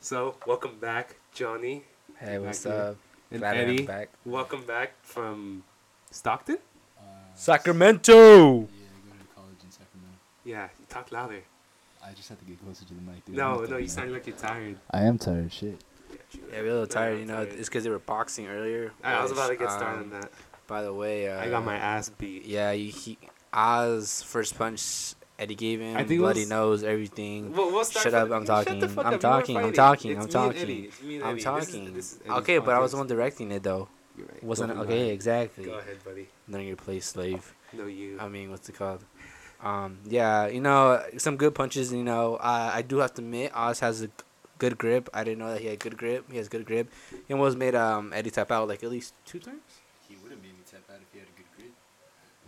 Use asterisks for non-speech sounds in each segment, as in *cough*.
So, welcome back, Johnny Hey, Get what's back up? and Glad I'm Eddie. back. Welcome back from Stockton. Uh, Sacramento. Yeah, I go to college in Sacramento. Yeah, you talk louder. I just have to get closer to the mic, dude. No, no, you sound like you're tired. I am tired. Shit. Yeah, true. Yeah, we're a little tired. I'm You know, tired. it's because they were boxing earlier. I was about to get Um, started on that. By the way, uh, I got my ass beat. Yeah, you, he Oz first punch Eddie gave him. I think bloody was- nose, everything. We'll, we'll start Shut up, I'm shut the talking. fuck I'm up, you weren't talking, I'm talking, It's I'm talking. Eddie. It's me I'm Eddie. This is- talking. this is Eddie's okay, but I was the one directing it though. You're right. Wasn't it? Go Okay, ahead. exactly. Go ahead, buddy. None of your place, slave. No, you. I mean, what's it called? Um, yeah, you know, some good punches. You know, uh, I do have to admit, Oz has a good grip. I didn't know that he had good grip. He has good grip. He almost made um Eddie tap out like at least two times. He would have made me tap out if he had a good grip.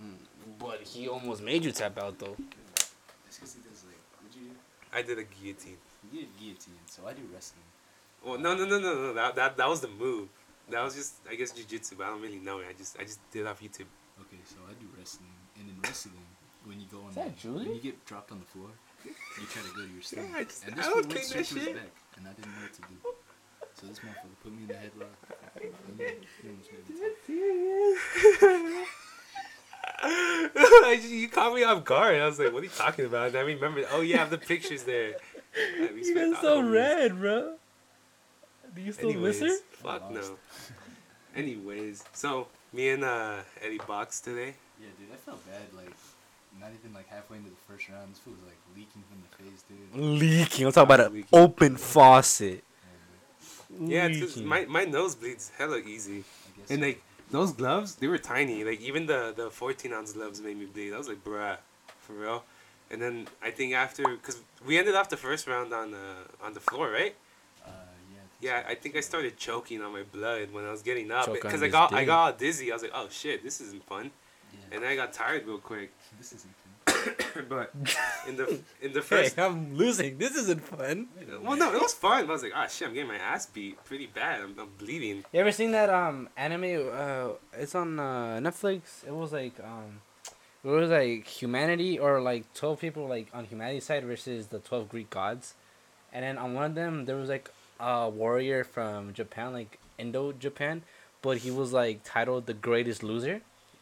Mm, But he almost made you tap out though. That's because he does like. What'd you do? I did a guillotine. You did a guillotine, so I do wrestling. Well, no, no, no, no, no. That, that, that was the move. That was just, I guess, jujitsu, but I don't really know it. I just, I just did it off YouTube. Okay, so I do wrestling, and in wrestling, when you go on Is that the- Julie? when you get dropped on the floor, you try to go to your *laughs* stomach. I just- and this don't fool kick went straight to his shit. back, and I didn't know what to do. So this motherfucker put me in the headlock. and *laughs* then he almost made me. I just- *laughs* *laughs* you caught me off guard. I was like, "What are you talking about?" And I remember. Oh yeah, I have the pictures there. I respect all of these. bro. Do you still Anyways, fuck no. *laughs* Anyways, so me and uh, Eddie boxed today. Yeah, dude, I felt bad. Like, not even like halfway into the first round, this fool was like leaking from the face, dude. Leaking. I'm talking about an Leaking. open faucet. Yeah, Yeah, it's 'cause Leaking. my my nose bleeds hella easy, I guess. and so. like those gloves, they were tiny. Like even the the 14 ounce gloves made me bleed. I was like, bruh, for real. And then I think after, cause we ended off the first round on the on the floor, right? Uh, Yeah, I think I started choking on my blood when I was getting up because I got I got all dizzy. I was like, oh shit, this isn't fun, Yeah. and then I got tired real quick. this isn't fun. But *laughs* in the in the Hey, first, I'm losing. This isn't fun. well, no, it was fun. But I was like, ah shit, I'm getting my ass beat pretty bad. I'm, I'm bleeding. You ever seen that um anime? Uh, it's on uh, Netflix. It was like um, it was like humanity or like twelve people like on humanity's side versus the twelve Greek gods, and then on one of them there was like a warrior from Japan, like Indo Japan, but he was like titled the greatest loser.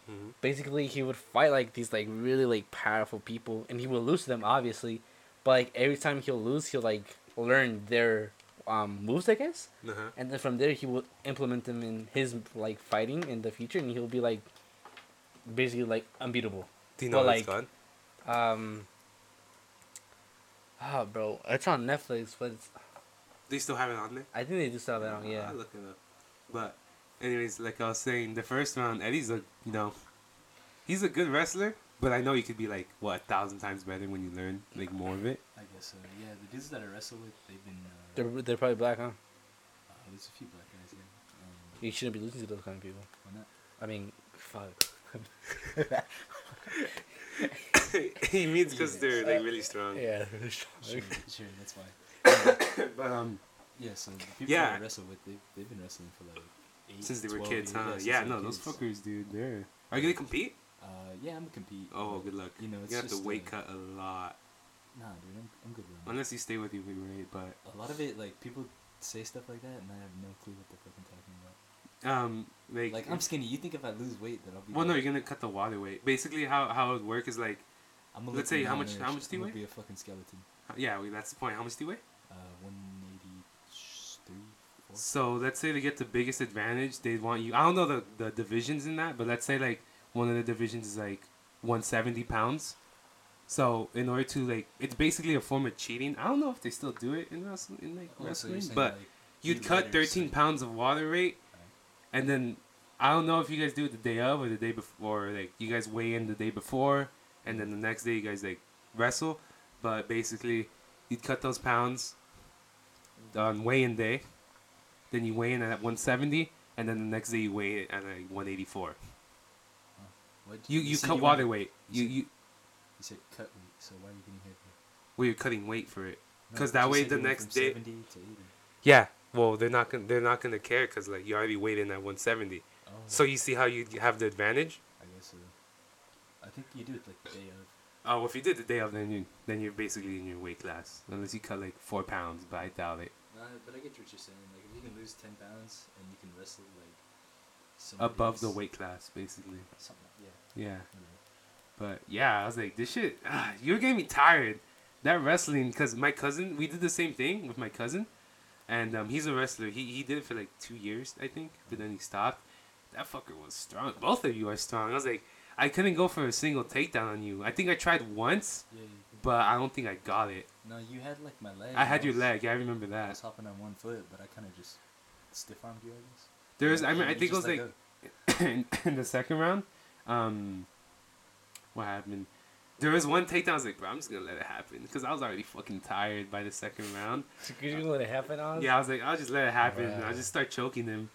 Mhm. Basically, he would fight like these like really like powerful people, and he would lose to them obviously, but like every time he'll lose, he'll like learn their um moves, I guess Uh-huh. and then from there he will implement them in his like fighting in the future and he'll be like basically like unbeatable Do you know But, it's like, called? um oh bro it's on netflix but it's, Do you still have it on there? i think they do stuff that on yeah I'll look it up. But, anyways, like I was saying, the first round, Eddie's a you know, he's a good wrestler. But I know he could be like what a thousand times better when you learn like more of it. I guess so. Yeah, the dudes that I wrestle with, they've been. Uh, they're, they're probably black huh uh, there's a few black guys here. Um, you shouldn't be losing to those kind of people why not? i mean fuck *laughs* he means because Yeah. they're like really strong. yeah Sure, sure, that's *coughs* why. But um, Yeah, so the people Yeah. that I wrestle with, they've, they've been wrestling for like. Eight, since they were kids, huh? Yeah, no, those kids. fuckers, dude. They're. Are you gonna compete? Uh, yeah, I'm gonna compete. Oh, good luck. You know, it's you have to weight uh, cut a lot, Nah, dude, I'm, I'm good with it. unless you stay with your weight. But A lot of it, like people say stuff like that, and I have no clue what they're fucking talking about. um, like, Like I'm skinny. You think if I lose weight that I'll be? well, no, you're gonna cut the water weight. Basically, how how it work is like, I'm gonna let's say how much- how much do you weigh? Be a fucking skeleton. yeah, well, that's the point. How much do you weigh? Uh, 183, four. So let's say to get the biggest advantage, they want you. I don't know the the divisions in that, but let's say like one of the divisions is like 170 pounds. So in order to like, it's basically a form of cheating. I don't know if they still do it in wrestling, in like Oh, so wrestling, saying, but like, you'd cut 13 so- pounds of water weight, and then I don't know if you guys do it the day of or the day before. Like you guys weigh in the day before, and then the next day you guys like wrestle. But basically, you'd cut those pounds on weigh-in day. Then you weigh in at 170, and then the next day you weigh it at like 184. What, You you said cut you water wanted- weight. you You said- you You said cut weight, so why are you getting heavier? well you're cutting weight for it. because but that you way the next day- 70 to 80. Yeah. Well, they're not gonna they're not gonna care because like you already weighed in at 170. Oh, So you see how you have the advantage. I guess so. I think you do it like the day of. Oh, well, if you did the day of, then you then you're basically in your weight class, unless you cut like four pounds. But I doubt it. Uh, but I get what you're saying. Like, you can lose ten pounds and you can wrestle like Above the weight class, basically. something. Yeah. Yeah. But yeah, I was like, this shit, ah, you're getting me tired. That wrestling, because my cousin, we did the same thing with my cousin. And um, he's a wrestler. He, he did it for like two years, I think. But then he stopped. That fucker was strong. Both of you are strong. I was like, I couldn't go for a single takedown on you. I think I tried once, Yeah. you- but I don't think I got it. No, you had like my leg. I had and your leg. Yeah, I remember I was that. hopping on one foot, but I kind of just stiff armed you, I guess. There was, I mean, I think it was like in, *coughs* in the second round, um, what happened? There was one takedown. I was like, bro, I'm just gonna let it happen because I was already fucking tired by the second round. *laughs* So could you let it happen on? Yeah, I was like, I'll just let it happen. and I'll just start choking him.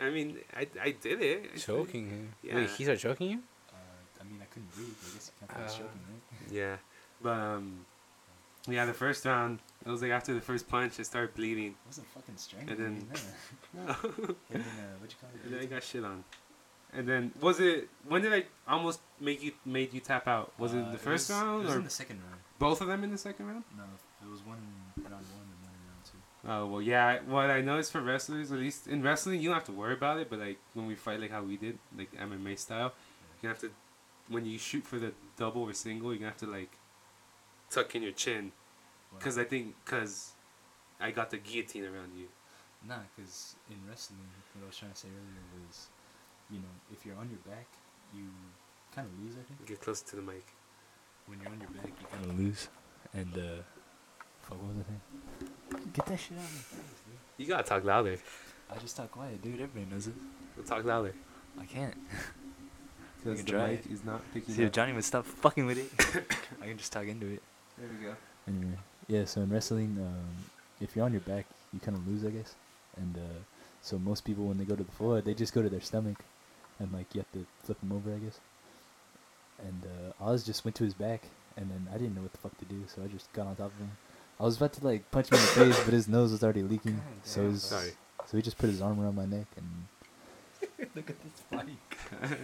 I mean, I, I did it. Choking him. Yeah. Wait, he started choking you? Uh, I mean, I couldn't breathe. I guess you can't finish Uh, choking, right? Yeah, but um, yeah, the first round, it was like after the first punch, I started bleeding. I wasn't fucking strangling And then- *laughs* no. and then, uh, what'd you call it? then I got shit on. And then was it when did I almost make you made you tap out? Was it Uh, the first was- round It was or in the second round. both of them in the second round? No, it was one in round one and one round two. Oh well, yeah. What I noticed for wrestlers, at least in wrestling, you don't have to worry about it. But like when we fight, like how we did, like MMA style, you have to when you shoot for the double or single, you have to like tuck in your chin, Wow. because I think because I got the guillotine around you. Nah, because in wrestling, what I was trying to say earlier was, you know, if you're on your back, you kind of lose, I think. Get close to the mic. When you're on your back, you kind of lose. And, uh, fuck, what was I saying? Get that shit out of my face, dude. You gotta talk louder. I just talk quiet, dude. Everybody knows it. Talk louder. I can't. *laughs* Because can the try mic it. is not picking See, if. Johnny would stop fucking with it, *coughs* I can just talk into it. There we go. Anyway, yeah. So in wrestling, um, if you're on your back, you kind of lose, I guess. And uh, so most people, when they go to the floor, they just go to their stomach, and like you have to flip them over, I guess. And uh, Oz just went to his back, and then I didn't know what the fuck to do, so I just got on top of him. I was about to like punch him in the face, but his nose was already leaking, God so damn. his, Sorry. so he just put his arm around my neck and. Look at.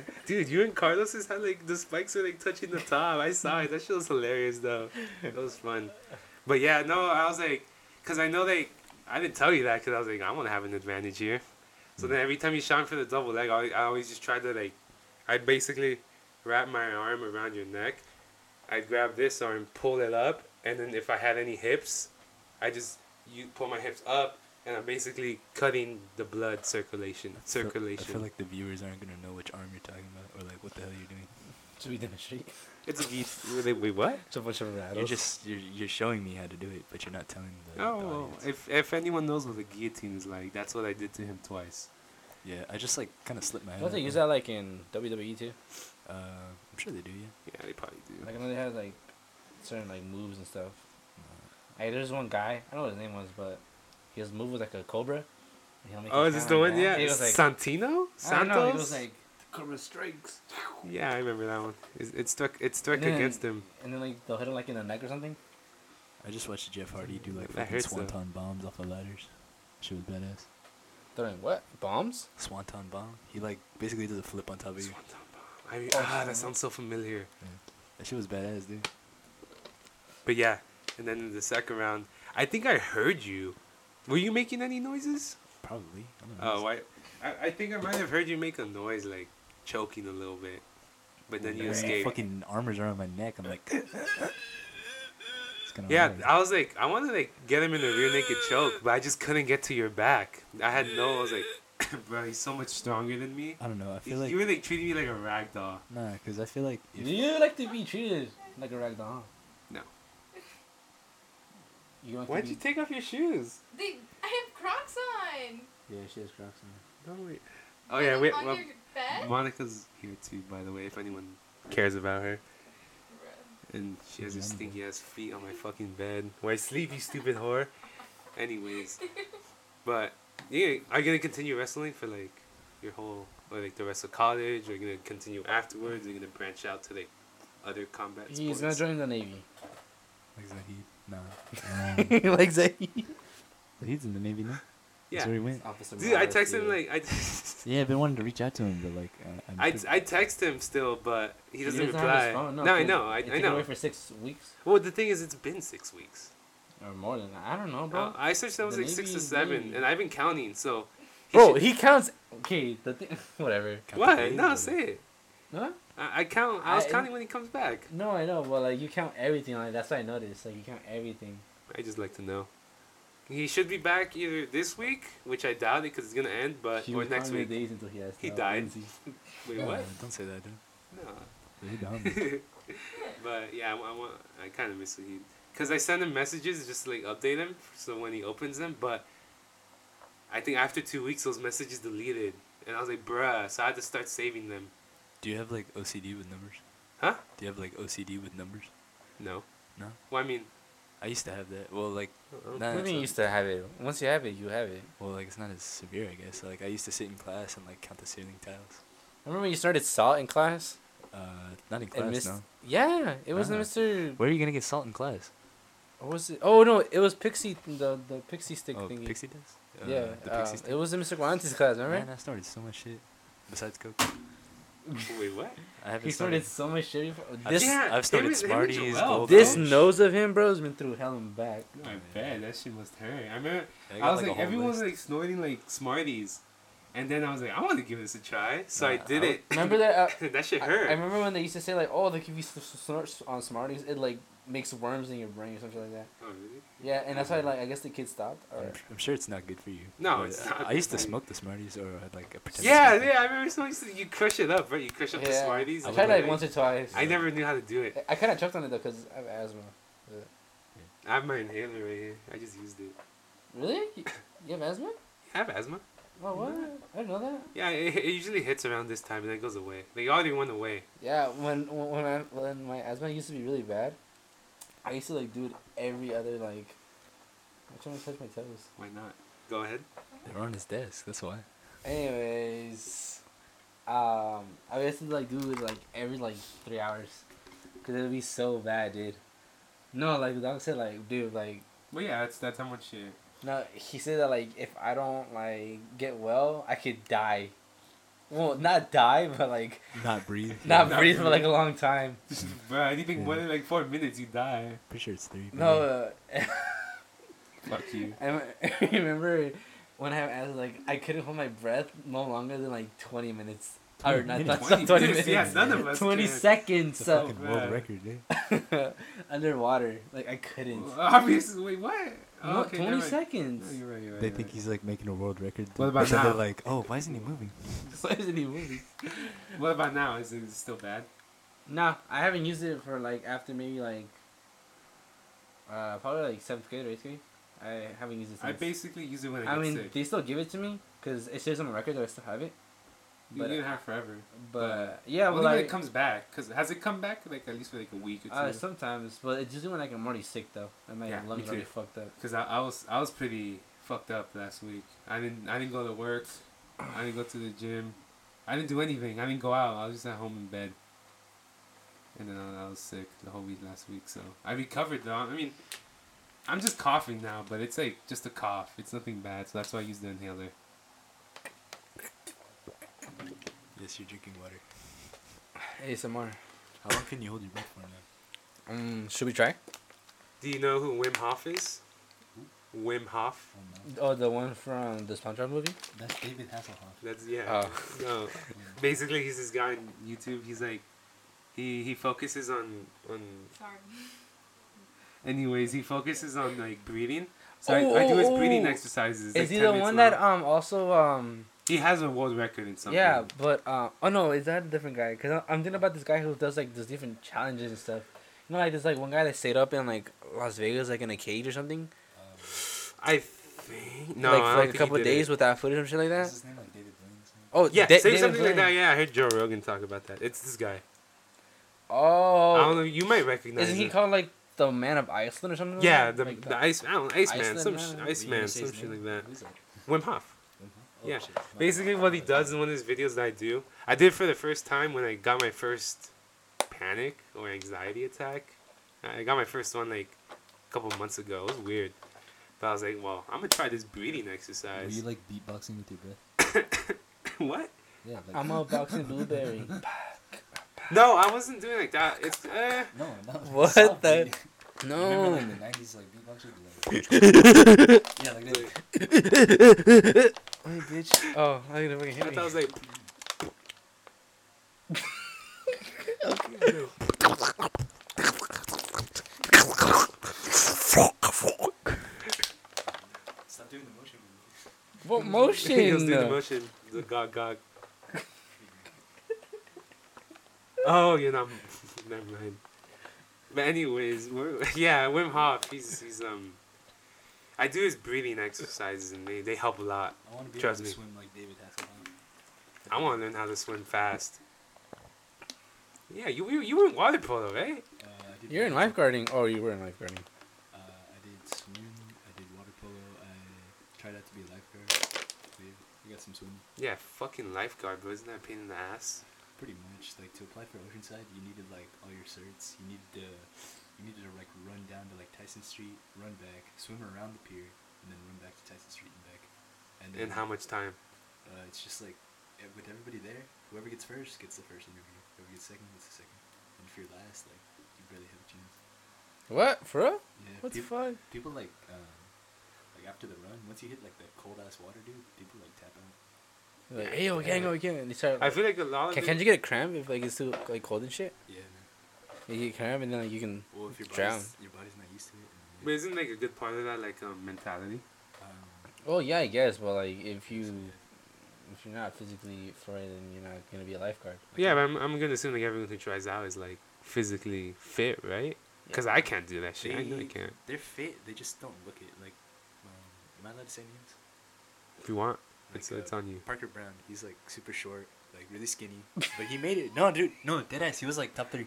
*laughs* Dude, you and Carlos's had like the spikes were like touching the top. I saw it. That shit was hilarious though. That was fun. But yeah, no, I was like, cause I know they, I didn't tell you that because I was like, I want to have an advantage here. So then every time you shot for the double leg, I, I always just tried to like, I'd basically wrap my arm around your neck. I'd grab this arm, pull it up, and then if I had any hips, I just you pull my hips up, and I'm basically cutting the blood circulation. I feel- Circulation. I feel like the viewers aren't gonna know which arm you're talking about, or like what the hell you're doing. Should we demonstrate? It's a geek. Wait, wait, what? It's a bunch of rattles. You're just you're, you're showing me how to do it, but you're not telling the, the Oh, well, audience. if if anyone knows what a guillotine is like, that's what I did to him twice. Yeah, I just like kind of slipped my head. Don't they up use that like in WWE too? Uh, I'm sure they do. Yeah. Yeah, they probably do. Like I know they have like certain like moves and stuff. Hey, there's one guy. I don't know what his name was, but his move was like a cobra. and he'll make Oh, it is this sound the one? Yeah, He was like, Santino. I don't Santos. know. He was like the cobra strikes, yeah, I remember that one. It, it struck. It struck then- against him. and then like they'll hit him like in the neck or something. I just watched Jeff Hardy do like That fucking hurts, though. swanton bombs off of ladders. Shit was badass. They're what bombs? Swanton bomb. He like basically does a flip on top of you. Swanton bomb. I, Oh, ah, that sounds so familiar. Yeah. That shit was badass, dude. But yeah, and then in the second round, I think I heard you. Were you making any noises? Probably. I. Oh, I, I, I think I might have heard you make a noise like choking a little bit, but then you escaped. Fucking armors around my neck. I'm like. it's kind of Yeah, hard. I was like, I wanted to like get him in a rear naked choke, but I just couldn't get to your back. I had no. I was like, *coughs* bro, he's so much stronger than me. I don't know. I feel You, like you were like treating me like a rag doll. nah, because I feel like if, you like to be treated like a ragdoll? Huh? No. You like Why'd to you take off your shoes? They, I have Crocs on. Yeah, she has Crocs on. Oh wait. Oh yeah, wait. On Well, your bed. Monica's here too, by the way. If anyone cares about her, and she has her stinky ass feet on my fucking bed where I sleep, you stupid whore. *laughs* Anyways, but yeah, are you gonna continue wrestling for like your whole, or like the rest of college? Or are you gonna continue afterwards? Are you gonna branch out to like other combat He's sports? gonna join the navy. like Zahid, nah. Um, like Zay. he's in the Navy now. That's Yeah. where he went. Officer. Dude, I Morales, texted him like I, *laughs* Yeah, I've been wanting to reach out to him, but like uh, I'm I, text him still, but he doesn't have his reply. phone, No, I know, I, it I took know. away for six weeks. Well, the thing is, it's been six weeks. Or more than that. I don't know, bro. Uh, I searched that was The like six Navy to seven, Navy. and I've been counting. So, he bro, should- he counts. Okay, the thing. *laughs* Whatever. Count what? No, say it. Huh? I, I count. I was I- counting when he comes back. No, I know, but like you count everything. Like that's what I noticed. Like you count everything. I just like to know. He should be back either this week, which I doubt it because it's gonna end, but He or next week. days until he has. He died. Lindsay. *laughs* Wait, Yeah, what? Don't say that, dude. No. He *laughs* down. but yeah, I, I want. I kind of miss Wahid because I send him messages just to like update him, so when he opens them. But I think after two weeks, those messages deleted, and I was like, bruh. So I had to start saving them. Do you have like OCD with numbers? Huh? Do you have like OCD with numbers? No. No? Well, I mean, I used to have that. Well, like, Nah, What do you mean used to have it? Once you have it, you have it. well, like it's not as severe, I guess. Like I used to sit in class and like count the ceiling tiles. Remember when you started salt in class? Uh, not in class, Miss- no. Yeah, it was Ah. Mr. Where are you gonna get salt in class? What was it? Oh no, it was Pixie, the the Pixie stick Oh, thingy. pixie dust. Uh, yeah, the uh, stick. it was in Mr. Guante's class. Remember? Man, I started so much shit. Besides coke, wait, what? I haven't he started. started so much shit. before- I've This Yeah, I've started him and- him and Smarties, Joel, Gold this Rush. nose of him, bro, has been through hell and back. I bet that shit must hurt. I remember. I I, was like, a like, whole everyone was like snorting like Smarties, and then I was like, I want to give this a try, so I did I it. Remember that? Uh, *laughs* that shit hurt. I remember when they used to say like, "Oh, like if you s- s- snort on Smarties, it like makes worms in your brain or something like that." oh, really? Yeah, and that's why like I guess the kids stopped. Or, I'm, I'm sure it's not good for you. No, but it's I- not I used to good for you. smoke the Smarties or I'd like a pretend. Yeah, smoke yeah. I remember someone used to you crush it up, right? You crush up the Smarties. I and tried put like it- once or twice. I never knew how to do it. I kind of choked on it though because I have asthma. I have my inhaler right here. I just used it. Really? You you have asthma? I have asthma. Oh what? I didn't know that. Yeah, it, it usually hits around this time and then it goes away. Like, it already went away. Yeah, when when when, I, when my asthma used to be really bad, I used to like do it every other like. I'm trying to touch my toes. Why not? Go ahead. They're on his desk. That's why. Anyways, um, I used to like do it like every like three hours, cause it'd be so bad, dude. No, like the dog said, like dude, like Well, yeah, that's that's how much shit. no, he said that like if I don't like get well, I could die. Well, not die, but like Not breathe. *laughs* not Not breathe for like a long time. *laughs* Bro, anything Yeah. more than like four minutes, you die. Pretty sure it's three. but No, uh, *laughs* Fuck you. I I remember when I had like I couldn't hold my breath no longer than like twenty minutes. Or 20 not, minutes? not, not 20 minutes. Yeah, none of us. Twenty can. seconds. It's a So fucking world record, dude. underwater, like I couldn't. Obviously, wait, what? Oh, No, okay, twenty never mind. seconds. No, you're right. You're right. They think right. he's like making a world record. What about *laughs* but now? they're like, oh, why isn't he moving? *laughs* Why isn't he moving? What about now? Is it still bad? No, I haven't used it for like after maybe like uh probably like seventh grade or eighth grade. I haven't used it I basically use it when I, I mean, sick. they still give it to me because it says on the record that I still have it. You but- can have forever. But yeah, well, when like it comes back. Cause has it come back like at least for like a week or two? uh, sometimes, but it's usually when like I'm already sick though, and my Yeah, lungs already fucked up. Cause I, I was I was pretty fucked up last week. I didn't I didn't go to work. I didn't go to the gym. I didn't do anything. I didn't go out. I was just at home in bed. And then I, I was sick the whole week last week. So I recovered though. I mean, I'm just coughing now, but it's like just a cough. It's nothing bad. So that's why I use the inhaler. Yes, you're drinking water. ASMR. How long can you hold your breath for now? Um, should we try? Do you know who Wim Hof is? Wim Hof. Oh, the one from the SpongeBob movie. That's David Hasselhoff. That's yeah. Oh. No, basically he's this guy on YouTube. He's like, he he focuses on on. Sorry. Anyways, he focuses on like breathing. So I, Oh, I do his oh, breathing oh. exercises. Is like, he the one long. that um also um He has a world record in something. yeah but uh oh no is that a different guy? Cause I- I'm thinking about this guy who does like these different challenges and stuff. You know, like there's like one guy that stayed up in like Las Vegas like in a cage or something. I think no. like I for don't like a think couple of days it. without food or shit like that. His name? Like David Blaine? Oh Yeah, Da- say David something like that. Yeah, I heard Joe Rogan talk about that. It's this guy. Oh, I don't know. You might recognize. isn't he him. called like the Man of Iceland or something? like Yeah, that? the, Like the ice. I don't know, Iceman. Iceland Some man? sh- Are you Iceman. Some shit like name? that. Who's that? Wim Hof. Oh, Yeah. shit. Basically, what he does in one of his videos that I do, I did it for the first time when I got my first panic or anxiety attack. I got my first one like a couple months ago. It was weird, but I was like, well, I'm gonna try this breathing exercise. Were exercise. you like beatboxing with your breath? *coughs* what? Yeah. Like, I'm a *laughs* boxing blueberry. *laughs* No, I wasn't doing like that. It's uh, No, no. What softly. the- *laughs* Remember No. like the nineties like beatboxers? Like, yeah, like that. Hey, bitch. Oh, I didn't fucking I hit thought me. I was like, Stop doing the motion. What he was motion? doing the motion, the gog gog. oh, you know, never mind. But anyways, we're, yeah, Wim Hof. He's he's um. I do his breathing exercises and they, they help a lot. I want to be Trust able me. to swim like David Hasselhoff. I want to learn how to swim fast. Yeah, you you, you were in water polo, right? Uh, I did You're in water polo. lifeguarding. Oh, you were in lifeguarding. Uh, I did swim. I did water polo. I tried out to be a lifeguard. We, we got some swimming. Yeah, fucking lifeguard, bro. Isn't that a pain in the ass? Pretty much. Like to apply for Oceanside, you needed like all your certs. You needed to, you needed to like run down to like Tyson Street, run back, swim around the pier, and then run back to Tyson Street and back. And then And how much time? Uh, it's just like with everybody there, whoever gets first gets the first interview. Whoever gets second gets the second. And if you're last, like you barely have a chance. What? For real? Yeah. What the peop- fuck? People like um, like after the run, once you hit like that cold ass water, dude, people like tap out. Like, hey, yo, we can't go, we can't. And they start. I feel like a lot of can, it- can you get a cramp if like it's too like cold and shit? Yeah, man. You get cramp and then like you can. Well, if your Drown. body's, your body's not used to it. But isn't like a good part of that like um, mentality? Um, Oh yeah, I guess, but like if you if you're not physically for it, then you're not gonna be a lifeguard. Yeah, but I'm, I'm gonna assume like everyone who tries out is like physically fit, right? Because I can't do that shit. I know I can't. They're fit. They just don't look it. Like, um, am I allowed to say names? If you want, Like, it's it's uh, on you. Parker Brown. He's like super short, like really skinny, but he made it. No, dude, no, deadass. He was like top three.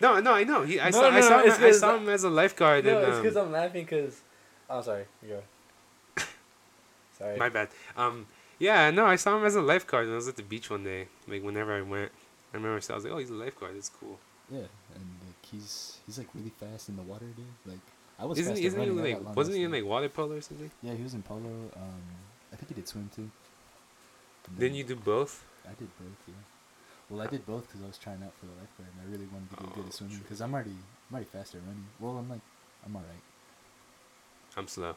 No, no, I know. He, I No, saw, I saw, it's him, I saw him as a lifeguard. No, and, it's um, because I'm laughing because. Oh, sorry. You go. sorry. My bad. Um, yeah, no, I saw him as a lifeguard when I was at the beach one day. Like whenever I went, I remember I was like, oh, he's a lifeguard. That's cool. Yeah, and like he's he's like really fast in the water, dude. Like I was. Isn't fast he, at isn't he running, like wasn't he in like water polo or something? Yeah, he was in polo. Um, I think he did swim too. Didn't you do both? I did both. Yeah. Well, I did both because I was trying out for the lifeguard, and I really wanted to get good Oh, at swimming because I'm already I'm already faster at running. Well, I'm like I'm alright. I'm slow.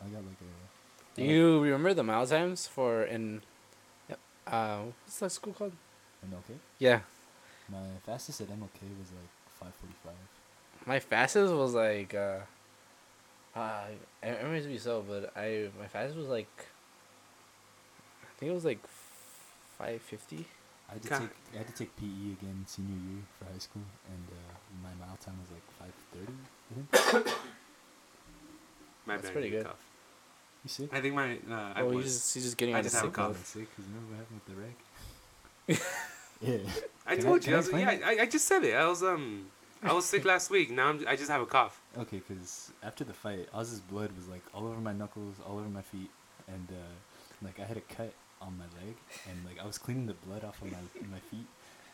I got like a. Do you remember the mile times for in? Yep. Uh, what's that school called? MLK? Yeah, My fastest at MLK was like 5:45. my fastest was like. uh uh, it to be so, but I my fastest was like. I think it was like, five fifty. I had to God. take I had to take PE again senior year for high school, and uh, my mile time was like 5:30. I think. My That's bad. pretty good. tough. You sick? I think my uh, I Oh, you was. just you just getting I on the just have a sick cough. note. sick because remember what happened with the wreck? *laughs* yeah. I Can I- told can you. I I was, explain yeah, I, I just said it. I was um, I was sick last week. Now I'm, I just have a cough. Okay, because after the fight, Oz's blood was like all over my knuckles, all over my feet, and uh, like I had a cut on my leg, and like I was cleaning the blood off of my my feet,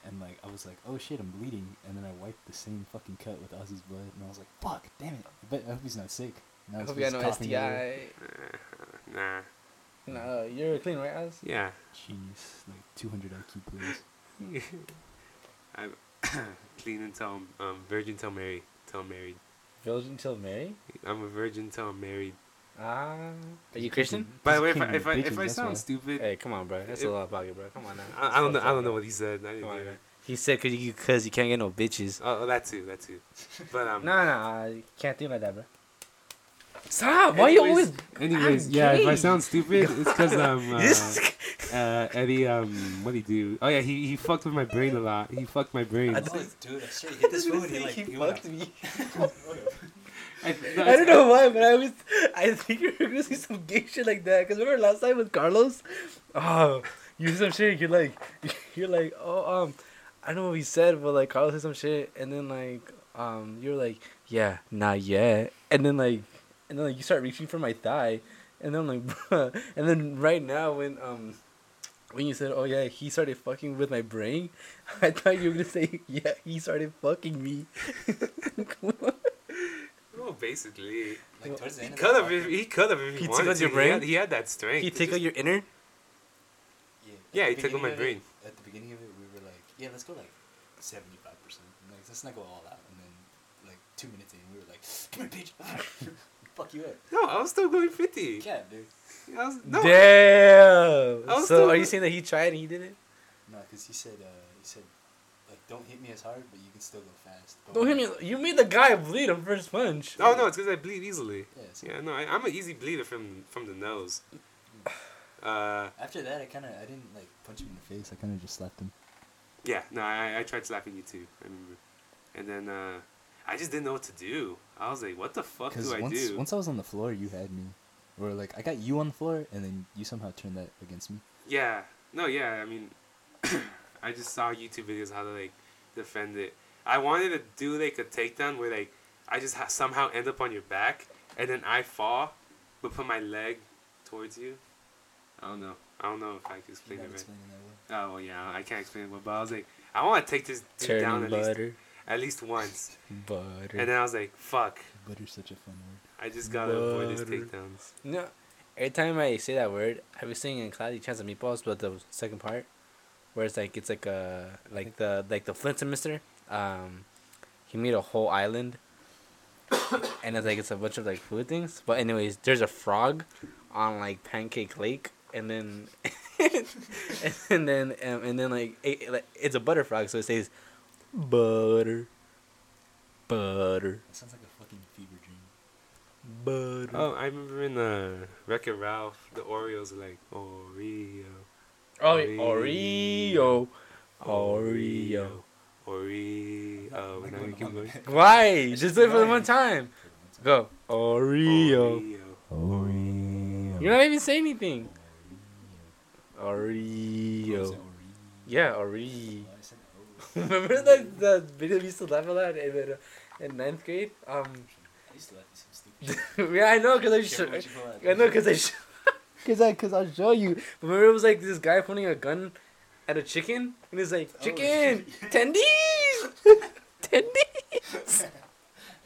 and like I was like, oh shit, I'm bleeding, and then I wiped the same fucking cut with Oz's blood, and I was like, fuck, damn it, I bet I hope he's not sick. Now I he's hope you got just no coughing. STI. Uh, nah. No, you're clean, right, Oz? Yeah. Genius, like 200 IQ please. *laughs* I'm *coughs* clean until I'm um, virgin till married. Till I'm married. Virgin till Mary? I'm a virgin till I'm married. Ah. Are you Christian? By the way, if I can't if I, if I sound why. stupid, Hey, come on, bro. That's If- a lot of pocket, bro. Come on now. I, I don't know. I don't know what he said. I didn't Come on, hear man. He said because you, cause you can't get no bitches. Oh, that too. That too. But um. Nah, nah. You can't do like that, bro. Stop. Why you always. Anyways, I'm yeah. If I gay. sound stupid, it's because um. *laughs* Uh, This- uh, Eddie, um, what would he do? Oh yeah, he he fucked with my brain a lot. He fucked my brain. I I, dude, I straight hit this *laughs* phone. He like he he went fucked me. *laughs* I, *laughs* I don't know why, but I was. I think you're gonna see some gay shit like that. Cause remember last time with Carlos? Oh, you said some shit. You're like, *laughs* you're like, oh, um, I don't know what he said, but like Carlos said some shit, and then like, um, you're like, yeah, not yet, and then like, and then like you start reaching for my thigh, and then I'm like, *laughs* bruh. and then right now when um. When you said, "Oh yeah," he started fucking with my brain. I thought you were gonna say, "Yeah, he started fucking me." Well, basically, like towards the he end. of could have. If, he could have if he, He wanted tickled to. your He brain? had, he had that strength. he to tickled just- your inner. Yeah, at Yeah, the he tickled my brain. it- At the beginning of it, we were like, yeah, let's go like seventy five percent. Like let's not go all out. And then like two minutes in. We were like, come here, bitch. *laughs* Fuck you up. No, I was still going 50. Yeah, dude. I was, no. Damn. I was So still- are you saying that he tried and he did it? No, because he said, uh, he said, like, don't hit me as hard, but you can still go fast. But Don't hit me. You made the guy bleed on first punch. Oh, no, it's because I bleed easily. Yeah, Yeah, no, I, I'm an easy bleeder from from the nose. *laughs* Uh, After that, I kind of, I didn't, like, punch him in the face. I kind of just slapped him. yeah, no, I, I tried slapping you too. I remember. And then uh, I just didn't know what to do. I was like, what the fuck Because do I once, do? once I was on the floor, you had me. Or, like, I got you on the floor, and then you somehow turned that against me. Yeah. No, yeah. I mean, *clears throat* I just saw YouTube videos how to like defend it. I wanted to do like a takedown where like I just ha- somehow end up on your back and then I fall, but put my leg towards you. I don't know. I don't know if I can explain You're it not right. explaining that well. Oh well, yeah, I can't explain it well, but I was like, I want to take this dude down Turning at least, at least once. Butter. And then I was like, fuck, Butter's such a fun word. I just gotta avoid these takedowns. No, every time I say that word, I was singing Cloudy Chance of Meatballs, but the second part, where it's like it's like a like the like the Flint Mister, um, he made a whole island, *coughs* and it's like it's a bunch of like food things. But anyways, there's a frog on like Pancake Lake, and then *laughs* and then um, and then like, it, like it's a butter frog, so it says butter, butter, That sounds like a fucking fever dream. butter. Oh, I remember in uh, Wreck It Ralph, the Oreos were like Oreo. Oh, Oreo. Oreo. Oreo. Oreo. I'm Now going you keep on *laughs* Why? Just do it for the one time. Go. Oreo. Oreo. You're not even saying anything. Oh, Oreo. Yeah, Oreo. Oh, I said O. Remember the the video we used to laugh a lot in, uh, in ninth grade? Um, I used to laugh at some stupid *laughs* shit. yeah, I know, cause I sh- what you pull out. I know, cause I, sh- cause I, cause I'll show you. Remember, it was like this guy pointing a gun at a chicken, and he's like, Oh, "Chicken, *laughs* yeah. tendies, *laughs* tendies."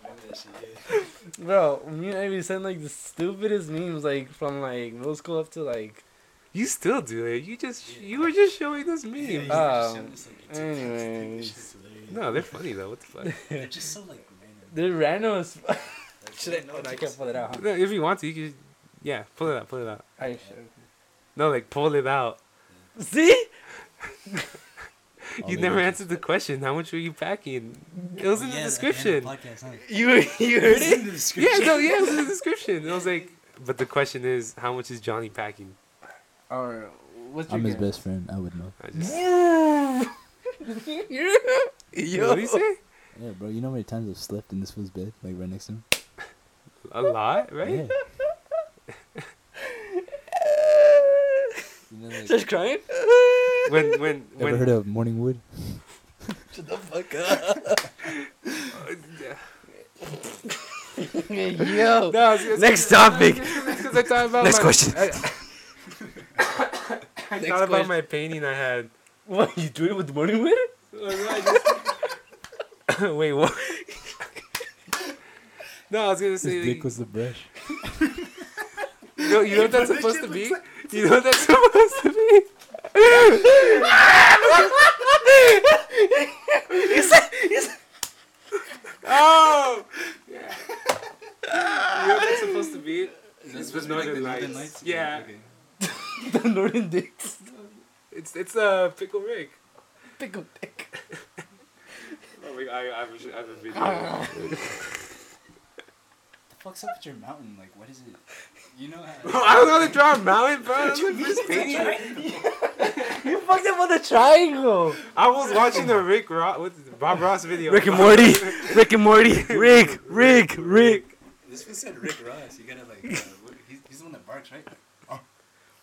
Remember that shit. Bro, me and Ivy send like the stupidest memes, like from like middle school up to like. You still do it. You just you were just showing us memes. Yeah, Um, just showed us, like, your TikToks. anyways. This shit's hilarious. no, they're funny though. What the fuck? *laughs* They're just so like random. They're random as fuck. Should I? no, No, I can't pull it out. Huh? If you want to, you can. Yeah, pull it out. Pull it out. I should. No, like pull it out. *laughs* See? *laughs* You never answered the question. How much were you packing? It was in the Yeah, at end of description. podcast, huh? You you heard It's in it? the description. Yeah, no, yeah, it was in the description. It was like, but the question is, how much is Johnny packing? Or what's your I'm his guess? best friend. I would know. I just. *laughs* Yo. What do you say? Yeah, bro. You know how many times I've slept in this fool's bed, like right next to him? A lot, right? Yeah. You know, like, Starts crying. When when *laughs* ever when. heard of Morning Wood? *laughs* Shut the fuck up. *laughs* Yo. No, it's- it's- Next topic. it's 'cause I thought about Next my- question. I, *coughs* I Next thought about question. my painting I had. What you doing with the morning wood? Wait, what? no, I was gonna say. His say. dick was the brush. You know, you know what that's supposed to be? You know what that's supposed to be? *laughs* oh! Yeah. You know what that's supposed to be? Is the Northern Lights. Yeah. *laughs* the northern dicks. It's it's uh, Pickle Rick. Pickle dick. *laughs* Oh, wait, I, I, have a, I have a video. The fuck's up with your mountain? Like, what is it? You know Bro, how. I don't know how to draw a mountain, bro. That's my first painting. *laughs* You fucked up on the triangle. I was watching the Rick Ross, what's it, Bob Ross video. Rick and Morty. *laughs* Rick and Morty. Rick. Rick. Rick. This one said Rick Ross. You gotta like. Uh, he's, he's the one that barks, right?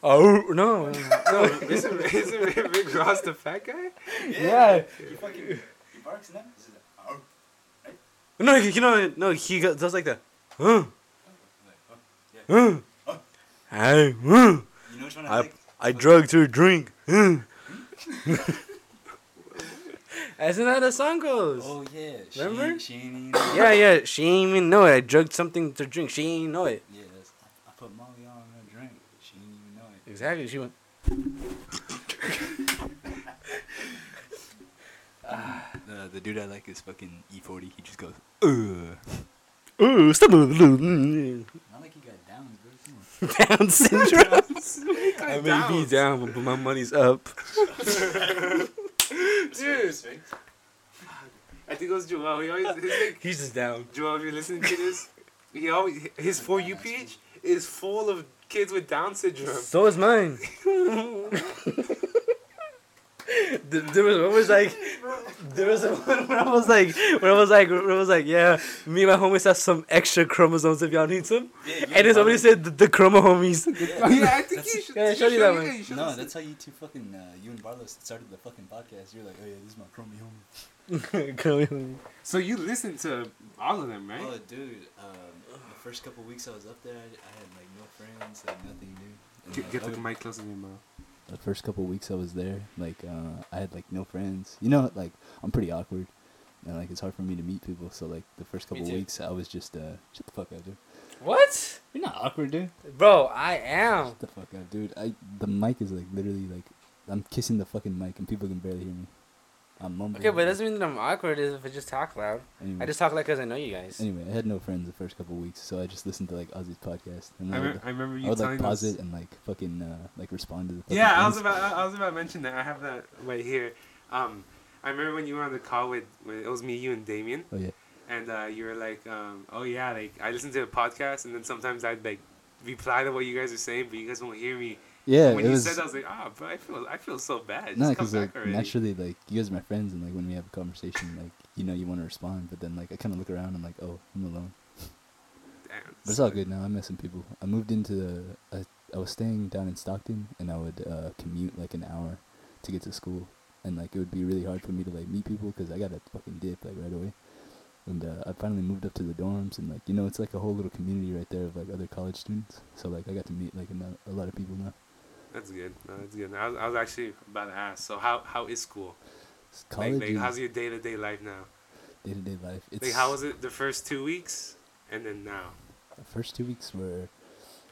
Oh no. *laughs* No, isn't, isn't Rick Ross the fat guy? Yeah. He fucking. He barks now. Is it? Oh. No, you know, no, he does like that. Huh? Like. Huh? I, huh? You know I, I. I drugged her drink. Hmm. *laughs* Huh? Isn't that a song goes? Oh yeah. She Remember? ain't- She, ain't even know. Yeah, yeah. She ain't even know it. I drugged something to drink. She ain't know it. Yeah. That's, I, I put Molly on her drink. She didn't even know it. Exactly. She went. *laughs* The the dude I like is fucking E40. He just goes, ugh. Ooh, stop Not like he got down, bro. Come on. *laughs* Down syndrome. I may be down, but my money's up. *laughs* Dude. I think it was Joel. He always, his, like, He's just down. Joel, if you're listening to this, he always his for you page is full of kids with Down syndrome. So is mine. *laughs* Th- there was what was like there was *laughs* a one where I was like when I was like where I was like yeah me and my homies have some extra chromosomes if y'all need some and then somebody said the, the chroma homies Oh, *laughs* yeah, I think you should. Yeah, I you showed you should- that one. you No, that's how you two fucking, uh, you and Barlos started the fucking podcast. You're like, oh yeah, this is my chromie homie. *laughs* Chroma homie. So you listen to all of them, right? Oh, dude, um, the first couple weeks I was up there, I, I had like no friends, like nothing new. And, Get, like, get I the would- mic closer to your mouth. The first couple weeks I was there, like uh, I had like no friends. You know, like I'm pretty awkward, and like it's hard for me to meet people. So like the first couple weeks, I was just uh, shut the fuck up, dude. what You're not awkward, dude. bro I am Shut the fuck up, dude. I the mic is like literally like I'm kissing the fucking mic and people can barely hear me. I'm mumbling. okay but it doesn't mean that I'm awkward is if I just talk loud Anyway, I just talk like cause I know you guys anyway, I had no friends the first couple weeks, so I just listened to like Ozzy's podcast, and I, I, re- would, I remember I you would telling like pause us. it and like fucking uh, like respond to the. fucking Yeah, I was about I was about to mention that. I have that right here. Um, I remember when you were on the call with, with it was me, you, and Damien, Oh yeah. and uh, you were like, um, "Oh yeah, like I listen to a podcast, and then sometimes I'd like reply to what you guys are saying, but you guys won't hear me." Yeah, when you was. said that, I was like, "Ah, bro, I feel I feel so bad." No, because like already." naturally, like you guys are my friends, and like when we have a conversation, like you know you want to respond, but then like I kind of look around, and like oh I'm alone, Damn, but it's all good now. I'm missing people. I moved into the. I, I was staying down in Stockton, and I would uh, commute like an hour to get to school, and like it would be really hard for me to like meet people because I got a fucking dip like right away. And uh, I finally moved up to the dorms, and like you know, it's like a whole little community right there of like other college students. So like I got to meet like a, a lot of people now. That's good. No, that's good. I was, I was actually about to ask. So how how is school? College like, like how's your day to day life now? day to day life. It's Like how was it the first two weeks, and then now? the first two weeks were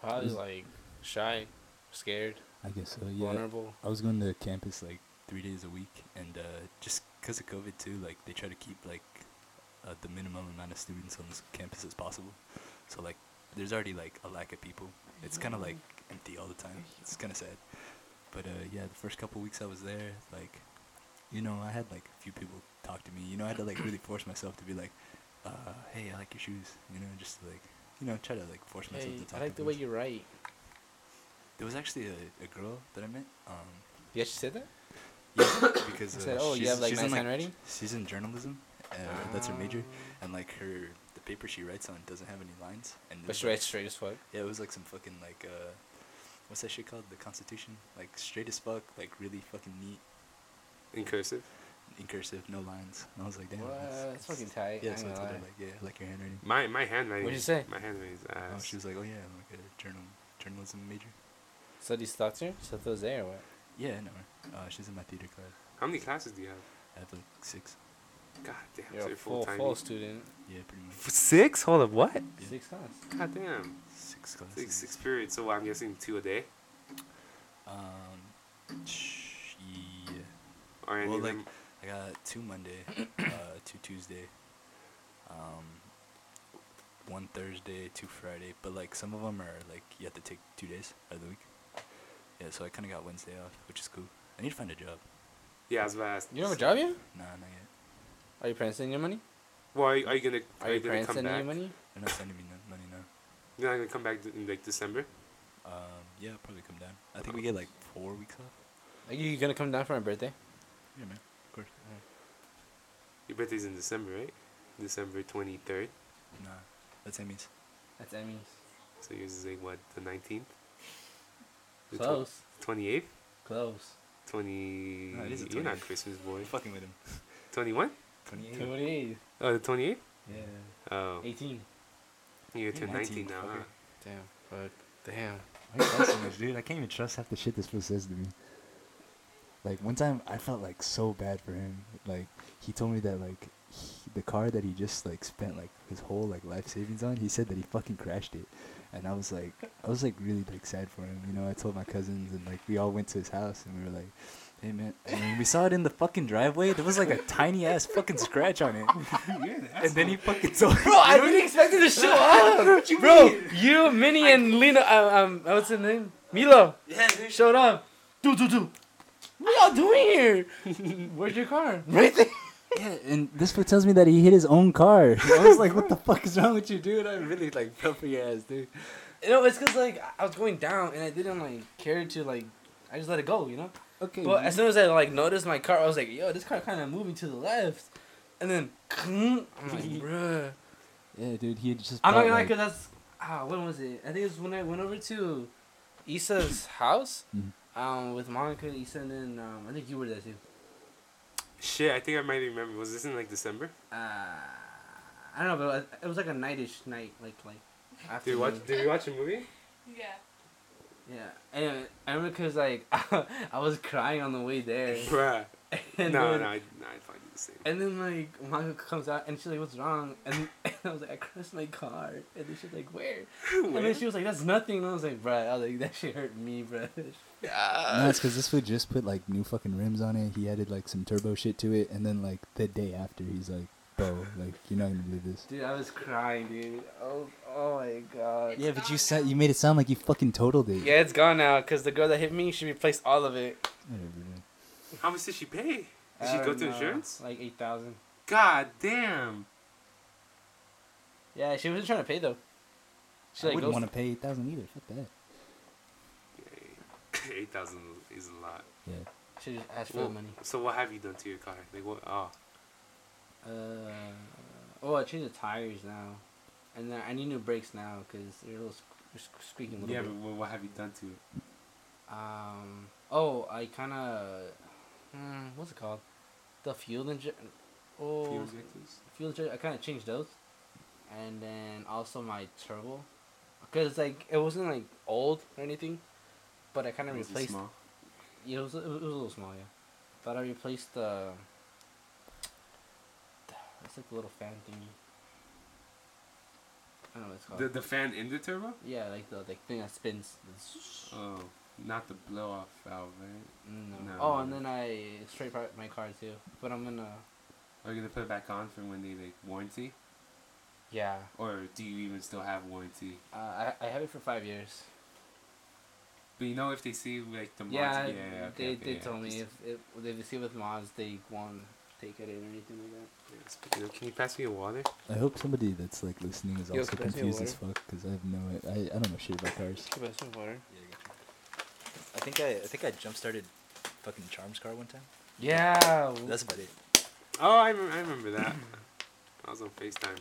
probably like shy scared I guess so. Yeah, vulnerable I was going to campus like three days a week, and uh, just because of COVID too, like they try to keep like uh, the minimum amount of students on this campus as possible. So like, there's already like a lack of people. It's kind of like empty all the time. It's kind of sad. But uh, yeah, the first couple weeks I was there, like, you know, I had like a few people talk to me. You know, I had to like really force myself to be like, uh, hey, I like your shoes. You know, just like, you know, try to like force myself hey to talk. I like the way you write There was actually a, a girl that I met. Um, you actually said that yeah, because uh, said oh you she's- have like she's nice in, handwriting She's in journalism. Uh, That's her major, Ah. and like her the paper she writes on doesn't have any lines. And but she was, writes straight as fuck Yeah, it was like some fucking like uh, what's that shit called? The Constitution, like straight as fuck, like really fucking neat In cursive. in cursive, no lines. And I was like, damn, what that's, that's fucking tight yeah. I So I ain't told her like, yeah, like your handwriting. My my handwriting. What'd you say? My handwriting's ass. Oh, she was like, oh yeah, I'm like a journal journalism major. so these thoughts here so those there or what Yeah, I know her. Uh, she's in my theater class. How many classes do you have? I have like six. God damn, you're so a you're full full full time. student Yeah, pretty much. Six? Hold up, what? Yeah. six class God damn. Six classes. Six six periods. So I'm guessing two a day, Um, sh- yeah. or Well, like- them. I got two Monday, uh, *coughs* two Tuesday, um, one Thursday, two Friday. But like some of them are like you have to take two days out of the week. Yeah, so I kind of got Wednesday off, which is cool. I need to find a job. Yeah, I was about to ask. you don't have a job yet Nah, not yet. Are your parents sending you money Well, are you, are you gonna are are you your gonna come back? you money They're not sending me no money now. You're not gonna come back in like December. Um, yeah, I'll probably come down. I think we get like four weeks off. are you gonna come down for my birthday Yeah, man. Of course. Your birthday's in December, right? December twenty third. Nah, that's Emmy's. that's Emmy's So yours is like what the nineteenth. close Twenty eighth. close Twenty. No, it is the You're not Christmas boy. We're fucking with him. Twenty one. 28. 28 Oh, the twenty eighth. yeah Oh, 18 you're You're 19, nineteen now, huh? damn fuck damn Why you talk so much, dude? I can't even trust half the shit this fool says to me. Like one time, I felt like so bad for him. Like he told me that like he, the car that he just like spent like his whole like life savings on. He said that he fucking crashed it, and I was like, I was like really like sad for him. You know, I told my cousins and like we all went to his house and we were like, Hey man, I mean, we saw it in the fucking driveway. There was like a tiny ass fucking scratch on it, *laughs* and then he fucking told. Bro, I didn't expect it to show *laughs* up. Bro, you, Minnie, and Lena, uh, um, what's his name? Milo. Yeah, Showed up. Do, do, do. What y'all doing here? *laughs* Where's your car? Right there. Yeah, and this fool tells me that he hit his own car. I was like, "What the fuck is wrong with you, dude?" I really like felt for your ass, dude. You know, it's because, like, I was going down and I didn't, like, care to, like, I just let it go, you know? Okay. But as soon as I, like, noticed my car, I was like, yo, this car kind of moving to the left. And then, I'm like, bruh. yeah, dude, he had just. I'm not bought, gonna lie, like- because that's, ah, when was it? I think it was when I went over to Issa's house. Mhm. Um, with Monica, Issa, and then um, I think you were there too. Shit, I think I might remember. Was this in like December? Uh, I don't know, but it- it was like a nightish night, like like. Did you watch? Did you watch a movie? Yeah. Yeah. Anyway, I remember because like *laughs* I was crying on the way there. *laughs* Bruh. *laughs* And no, then, no, I, no, I find it the same. And then like Monica comes out and she's like, "What's wrong?" And, I was like, "I crashed my car." And then she's like, "Where?" And then she was like, "That's nothing." And I was like, "Bruh," I was like, "That shit hurt me, bruh." No, it's because this fool just put like new fucking rims on it. He added like some turbo shit to it, and then like the day after, he's like, "Bro, like you're not gonna believe this." Dude, I was crying, dude. Oh, oh my god. Yeah, but you said you made it sound like you fucking totaled it. Yeah, it's gone now because the girl that hit me, she replaced all of it. Whatever, man. How much did she pay? Did I she go don't to insurance? Like eight thousand. God damn. Yeah, she wasn't trying to pay though. She I like wouldn't goes. want to pay eight thousand either. Fuck that. Eight thousand is a lot. Yeah. She just asked for Well, the money. So what have you done to your car? Like what? Oh, Uh, oh, I changed the tires now, and then I need new brakes now because they're a little sq- sq- squeaking a little yeah. bit. But what, have you done to it? Um. Oh, I kind of. Hmm, what's it called? The fuel injector. Oh, Fuel injectors? fuel. I kind of changed those, and then also my turbo, because like it wasn't like old or anything, but I kind of it replaced. small? Yeah, it was, it was a little small, yeah. But I replaced the. It's like the little fan thingy. I don't know what it's called. The the fan in the turbo? yeah, like the like thing that spins. Oh, not the blow off valve, right? No. No. Oh, and then I straight part my car too. But I'm gonna. Are you gonna put it back on for when they like warranty, Yeah. or do you even still have warranty? Uh, I I have it for five years. But you know if they see like the mods, Yeah, yeah, okay, they okay, they yeah, told me just- if if if they see with mods they won't take it in or anything like that. yeah, speaking can you pass me a water? I hope somebody that's like listening is Yo, also can I see confused as fuck because I have no I, I I don't know shit about cars. Give us some water. Yeah, I think I, I think I jump started fucking Charms car one time. Yeah. That's about it. Oh, I, rem- I remember that. *clears throat* I was on Facetime.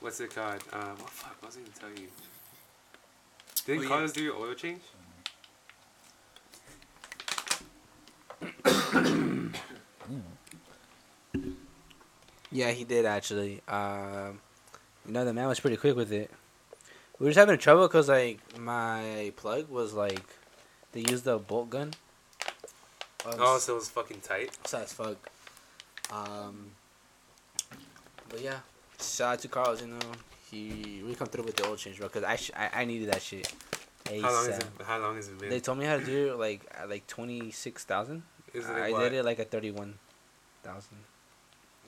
What's it called? Uh, what fuck? What was I gonna tell you? Did Oh, call yeah. us do your oil change? *coughs* *coughs* *coughs* Yeah. Yeah, he did actually. Um, you know, the man was pretty quick with it. We were just having trouble because like my plug was like, they used the bolt gun. Um, Oh, so it was fucking tight. so as fuck. Um, but yeah, shout out to Carlos. You know, he really come through with the oil change, bro. Cause I sh- I, I needed that shit. How long has it? How long has it been? They told me how to do it like at like twenty six thousand. Is it I like what? did it like at thirty one thousand.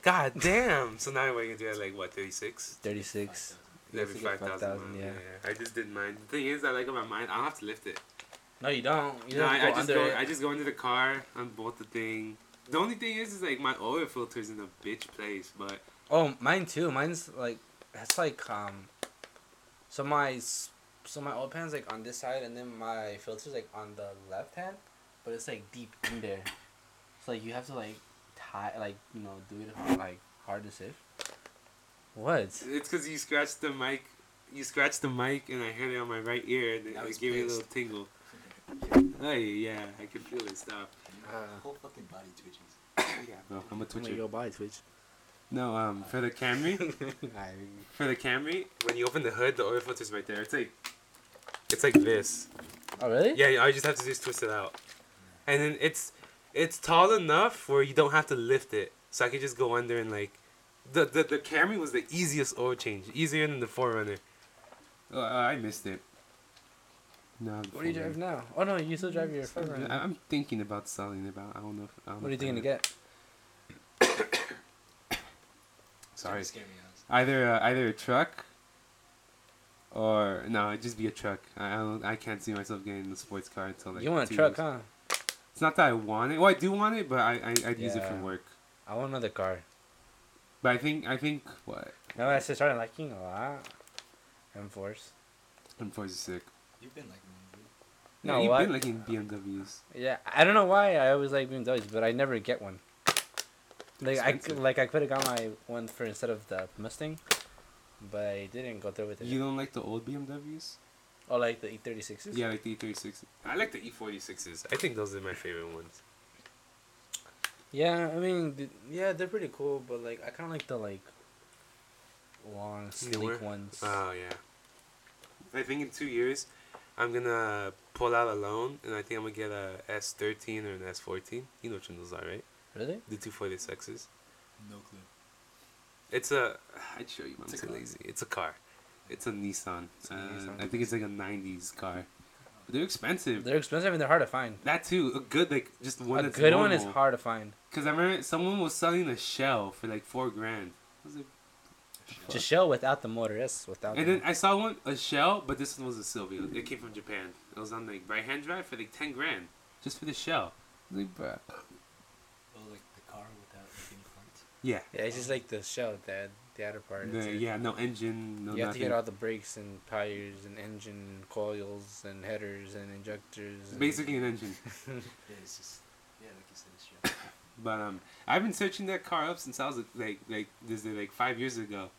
God damn! So now we're gonna do it like what? Thirty six. Thirty six. Every five thousand. yeah. yeah. I just didn't mind. The thing is, I like my mind. I don't have to lift it. No, you don't. You no, I, I just go. it. I just go into the car, unbolt the thing. The only thing is, is like my oil filter's in a bitch place, but Oh, mine too. Mine's like that's like um. So my so my oil pan's like on this side, and then my filter's like on the left hand, but it's like deep in there. So like you have to like tie like you know do it like hard to save. What? it's because you scratched the mic. You scratched the mic, and I heard it on my right ear, and it, I it was gave me a little tingle. *laughs* Hey, yeah, I can feel it. Stop. Uh, Whole fucking body twitches. *coughs* Yeah, bro, I'm a Twitch twitcher. your body Twitch. No, um, for the Camry, *laughs* for the Camry, when you open the hood, the oil filter's right there. It's like, it's like this. oh really? Yeah, all you just have to do is twist it out, and then it's, it's tall enough where you don't have to lift it. So I could just go under and like, the the, the Camry was the easiest oil change, easier than the 4Runner. Uh, I missed it. No. What do you full drive now? Oh no, you still drive your phone. I- I'm thinking about selling it, but I don't know. If, I don't What are you thinking to get? Sorry. Scare me honest. Either uh, either a truck. Or no, it'd just be a truck. I I, don't, I can't see myself getting the sports car until like. you want a truck, years. huh? It's not that I want it. Well, I do want it, but I, I I'd use it for Yeah. work. I want another car. But I think I think what No, I just started liking a lot. M4s. M4 is sick. You've been like me, dude. No, yeah, you've what? been liking BMWs. Yeah, I don't know why I always like BMWs, but I never get one. Like I Expensive. c- like I could have got my one for instead of the Mustang, but I didn't go through with it. You don't like the old BMWs? Or like the E36s. Yeah, like the E36. I like the E46s. I think those are my favorite ones. Yeah, I mean, th- yeah, they're pretty cool, but like I kind of like the like long, sleek Newer? ones. Oh yeah. I think in two years, I'm gonna pull out a loan, and I think I'm gonna get a S13 or an S14. You know which one those are, right? really? The 246s. No clue. It's a. I'd show you. but I'm too lazy. It's a car. It's a Nissan. It's a Uh, Nissan. I think it's like a '90s car. But they're expensive. They're expensive and they're hard to find. that too. A good like just one a that's good one is hard to find. Cause I remember someone was selling a shell for like four grand. I was like, Just shell without the motor. That's without. and the then I saw one a shell, but this one was a Silvia. It came from Japan. It was on like right hand drive for like ten grand just for the shell. Like, bruh. Oh, like the car without like any parts. Yeah. yeah, it's just like the shell, the the outer part. that's The, it. yeah. No engine. No you have to get all the brakes and tires and engine coils and headers and injectors. and- Basically an engine. *laughs* Yeah, it's just yeah, like you said, it's shit. *laughs* But um, I've been searching that car up since I was like like this is like five years ago,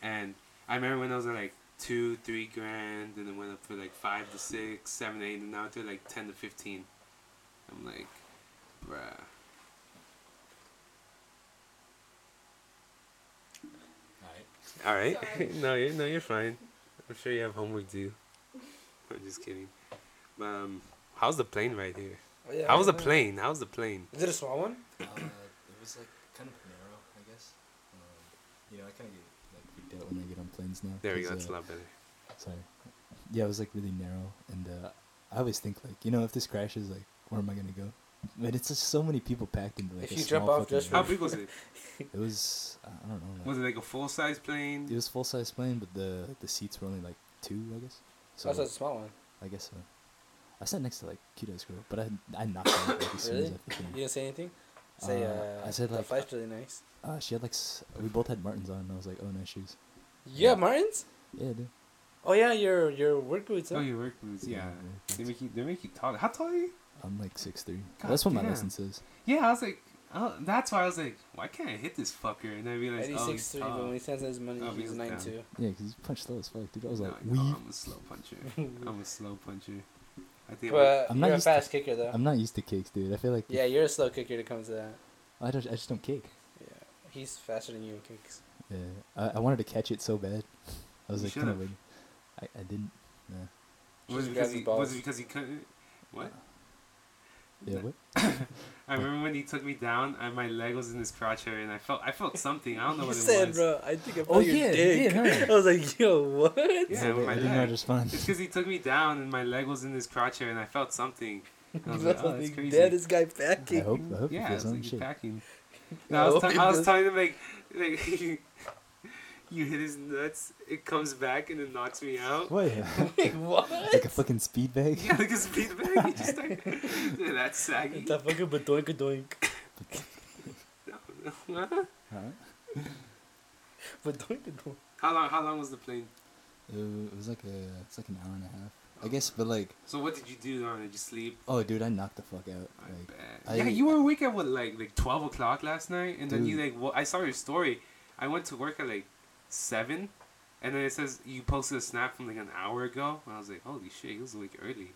and I remember when I was at like two, three grand, and it went up for like five to six, seven, eight, and now to like ten to fifteen. I'm like, bruh. All right. Sorry. *laughs* no, you're no, you're fine. I'm sure you have homework due. *laughs* I'm just kidding. Um, how's the plane right here? Oh, yeah, How was the I know. plane? How's the plane? Is it a small one? Uh, it was like kind of narrow, I guess. Um, you know, I kind of get like freaked freaked out out when I get on planes now. There we go. That's uh, a lot better. Sorry. Yeah, it was like really narrow, and uh, I always think like, you know, if this crashes, like, where am I gonna go? But it's just so many people packed into like If a you small jump off fucking just How big was it? *laughs* It was I I don't know. Like, Was it like a full size plane? it was full size plane, but the the seats were only like two, I guess. So That's a small one. I guess so. I sat next to like cute ass girl, but I I knocked her out, like, as soon as Really? I freaking- *laughs* You didn't say anything? Say, Uh, uh, I said, like. the like, flight's really nice. Uh, she had like we both had Martens on, and I was like, oh, nice shoes. You have Martens? Yeah, dude. Oh yeah, your your work boots. Huh? Oh, your work boots. Yeah. Yeah, work They make you. They make you taller. How tall are you? I'm like six three. God That's what my damn. license says. Yeah, I was like, oh, that's why I was like, why can't I hit this fucker? And I realized, Eddie's oh, six he's three, but when he sends his money, Oh, he's he's nine down. two. Yeah, because you punch slow as fuck, dude. I was No, like, no, weave. I'm a slow puncher. *laughs* I'm a slow puncher. I think. But I'm not you're a used to- fast kicker though. I'm not used to kicks, dude. I feel like yeah, you're a slow kicker to come to that. I just I just don't kick. Yeah, he's faster than you in kicks. Yeah, I, I wanted to catch it so bad. I was You like kind of should've. I, I didn't. Nah. was it because he, was it because he couldn't? What? Yeah, what? *coughs* I remember when he took me down, and my leg was in his crotch area, and I felt I felt something. I don't know You what said, it was. bro, I think I felt Oh, your yeah, you dick. did, huh? *laughs* I was like, yo, what? Yeah, So, with I my didn't know how leg. to respond. It's because he took me down, and my leg was in his crotch area, and I felt something. And I was *laughs* like, oh, that's crazy. Dad, this guy I packing. hope I hope Yeah, he I feels was some like, you're shit. packing. I *laughs* No, I was, hope t- he I was telling him like, like you hit his nuts, it comes back and it knocks me out. What? *laughs* Like, what? like a fucking speed bag? Yeah, like a speed bag. He just like, *laughs* yeah, *laughs* that's saggy. It's a fucking badoink doink. Huh? Huh? Badoink doink. how long? How long was the plane? It, it was like a it's like an hour and a half. I guess, but like, So what did you do on it? Did you sleep? oh, dude, I knocked the fuck out. I Like, bet. I- yeah, you were awake at what, like like twelve o'clock last night, and then you like. Well, I saw your story. I went to work at like seven, and then it says you posted a snap from like an hour ago. And I was like, holy shit, he was awake early.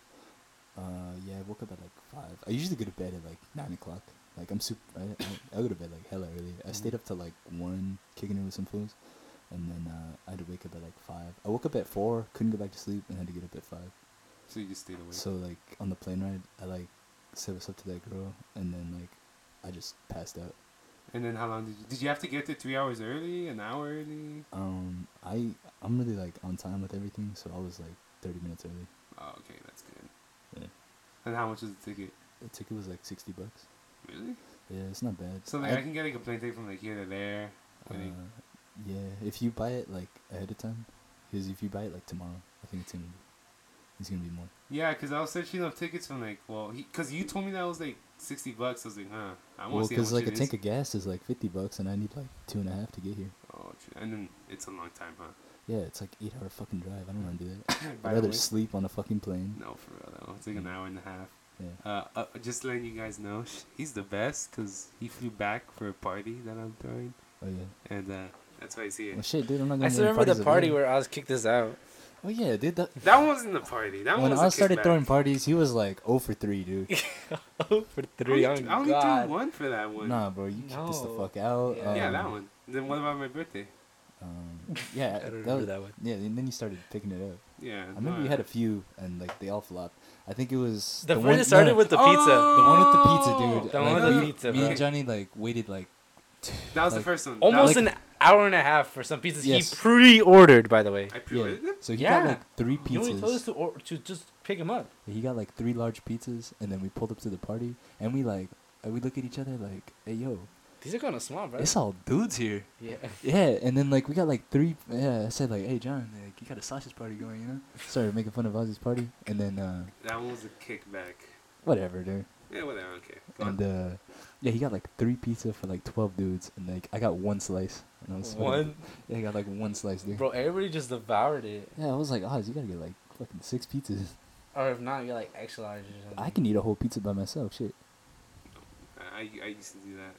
uh, yeah, I woke up at like five. I usually go to bed at like nine o'clock. Like I'm super. I, I, I go to bed like hella early. I stayed up till like one, kicking it with some fools, and then uh, I had to wake up at like five. I woke up at four, couldn't go back to sleep, and had to get up at five. So you just stayed awake. So like on the plane ride, I like said what's up to that girl, and then like I just passed out. And then how long did you? Did you have to get there three hours early? An hour early? Um, I I'm really like on time with everything, so I was like thirty minutes early. Oh, okay, that's good. Yeah. And how much was the ticket? The ticket was like sixty bucks. Really? Yeah, it's not bad. So like, I, can get a plane ticket from like here to there. uh, I yeah, if you buy it like ahead of time, because if you buy it like tomorrow, I think it's gonna be, it's gonna be more. Yeah, cause I was searching up tickets from like, well, cause you told me that was like sixty bucks. I was like, huh, I want Well, to see how because like a tank is. of gas is like fifty bucks, and I need like two and a half to get here. Oh, and then it's a long time, huh? Yeah, it's like eight hour fucking drive. I don't want to do that. *laughs* I'd rather way- sleep on a fucking plane. No, for real though. It's like an hour and a half. Yeah. Uh, uh, just letting you guys know, he's the best, cause he flew back for a party that I'm throwing, Oh yeah. and uh, that's why he's here. Well, shit, dude, I'm not gonna. I still remember the party again. where Oz kicked us out. Oh yeah, dude. That, That wasn't the party. That when one was I a started kickback. throwing parties, he was like 0 for 3, dude. *laughs* oh, for three. I Oh only, I only threw one for that one. Nah, bro, you kicked us the No. fuck out. Yeah. Yeah, um, that one. Then what about my birthday? Um, yeah, *laughs* I don't that remember was- that one. Yeah, and then you started picking it up. Yeah. I remember no, you had a few, and like they all flopped. I think it was The, one it started no, with the Oh! pizza. the one with the pizza, Oh, dude. The Like, one with the we- pizza, Me bro. and Johnny like waited like That was the like- first one. Almost that was, an hour and a half for some pizzas Yes. he pre-ordered, by the way. I pre-ordered them. so he Yeah. got like three You only told us to, or- to just pick him up. He got like three large pizzas, and then we pulled up to the party, and we like uh, we look at each other like, hey yo, These are kind of small, bro. it's all dudes here. yeah. Yeah, and then like we got like three. Yeah, I said like, hey John, like you got a sausage party going, you know? Started making fun of Ozzy's party, and then uh That one was a kickback. whatever, dude. Yeah, whatever. Okay. Go And on. uh, yeah, he got like three pizza for like twelve dudes, and like I got one slice. And I was sweating. One, Yeah, I got like one slice, dude. bro. Everybody just devoured it. Yeah, I was like, Oz, you gotta get like fucking six pizzas. Or if not, you're like extra large or something. I can eat a whole pizza by myself. Shit. I, I used to do that.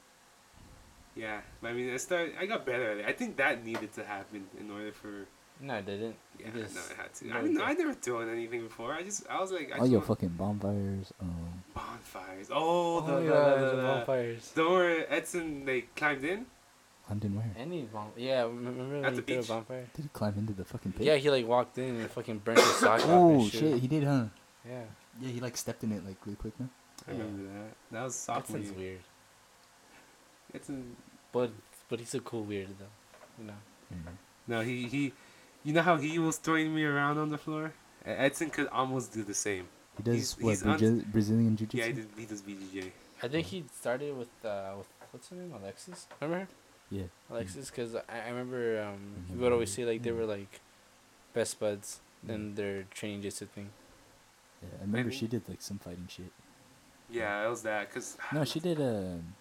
Yeah, but I mean, I started. I got better at it. I think that needed to happen in order for. No, I didn't. Yeah, You just- no, it had to. no, I it mean, did. I never thrown anything before. I just, I was like, I All your want fucking bonfires. Um, bonfires. Oh, the, Oh, the, yeah, the, the the, bonfires. the one where Edson they climbed in. London where? Any bomb? Yeah, remember when At he the threw a beach. bonfire? Did he climb into the fucking pit? Yeah, he like walked in and fucking burnt his sock off. Oh his shoe. shit, he did, huh? Yeah, Yeah, he like stepped in it like really quick, man. I Yeah. remember that. That was that sophomore sounds year. weird. Edson. But but he's a cool weird though. You know. Mm. No, he he. You know how he was throwing me around on the floor. Edson could almost do the same. He does He's- what he's un- Brazil- Brazilian jiu-jitsu. Yeah, he, did, he does BJJ. I think he started with uh with what's her name Alexis. Remember her? Yeah. Alexis, because I, I remember um he would always say like they were like best buds Yeah. in their training jiu jitsu thing. Yeah, I remember Maybe. she did like some fighting shit. Yeah, it was that. Cause No, she did. Um,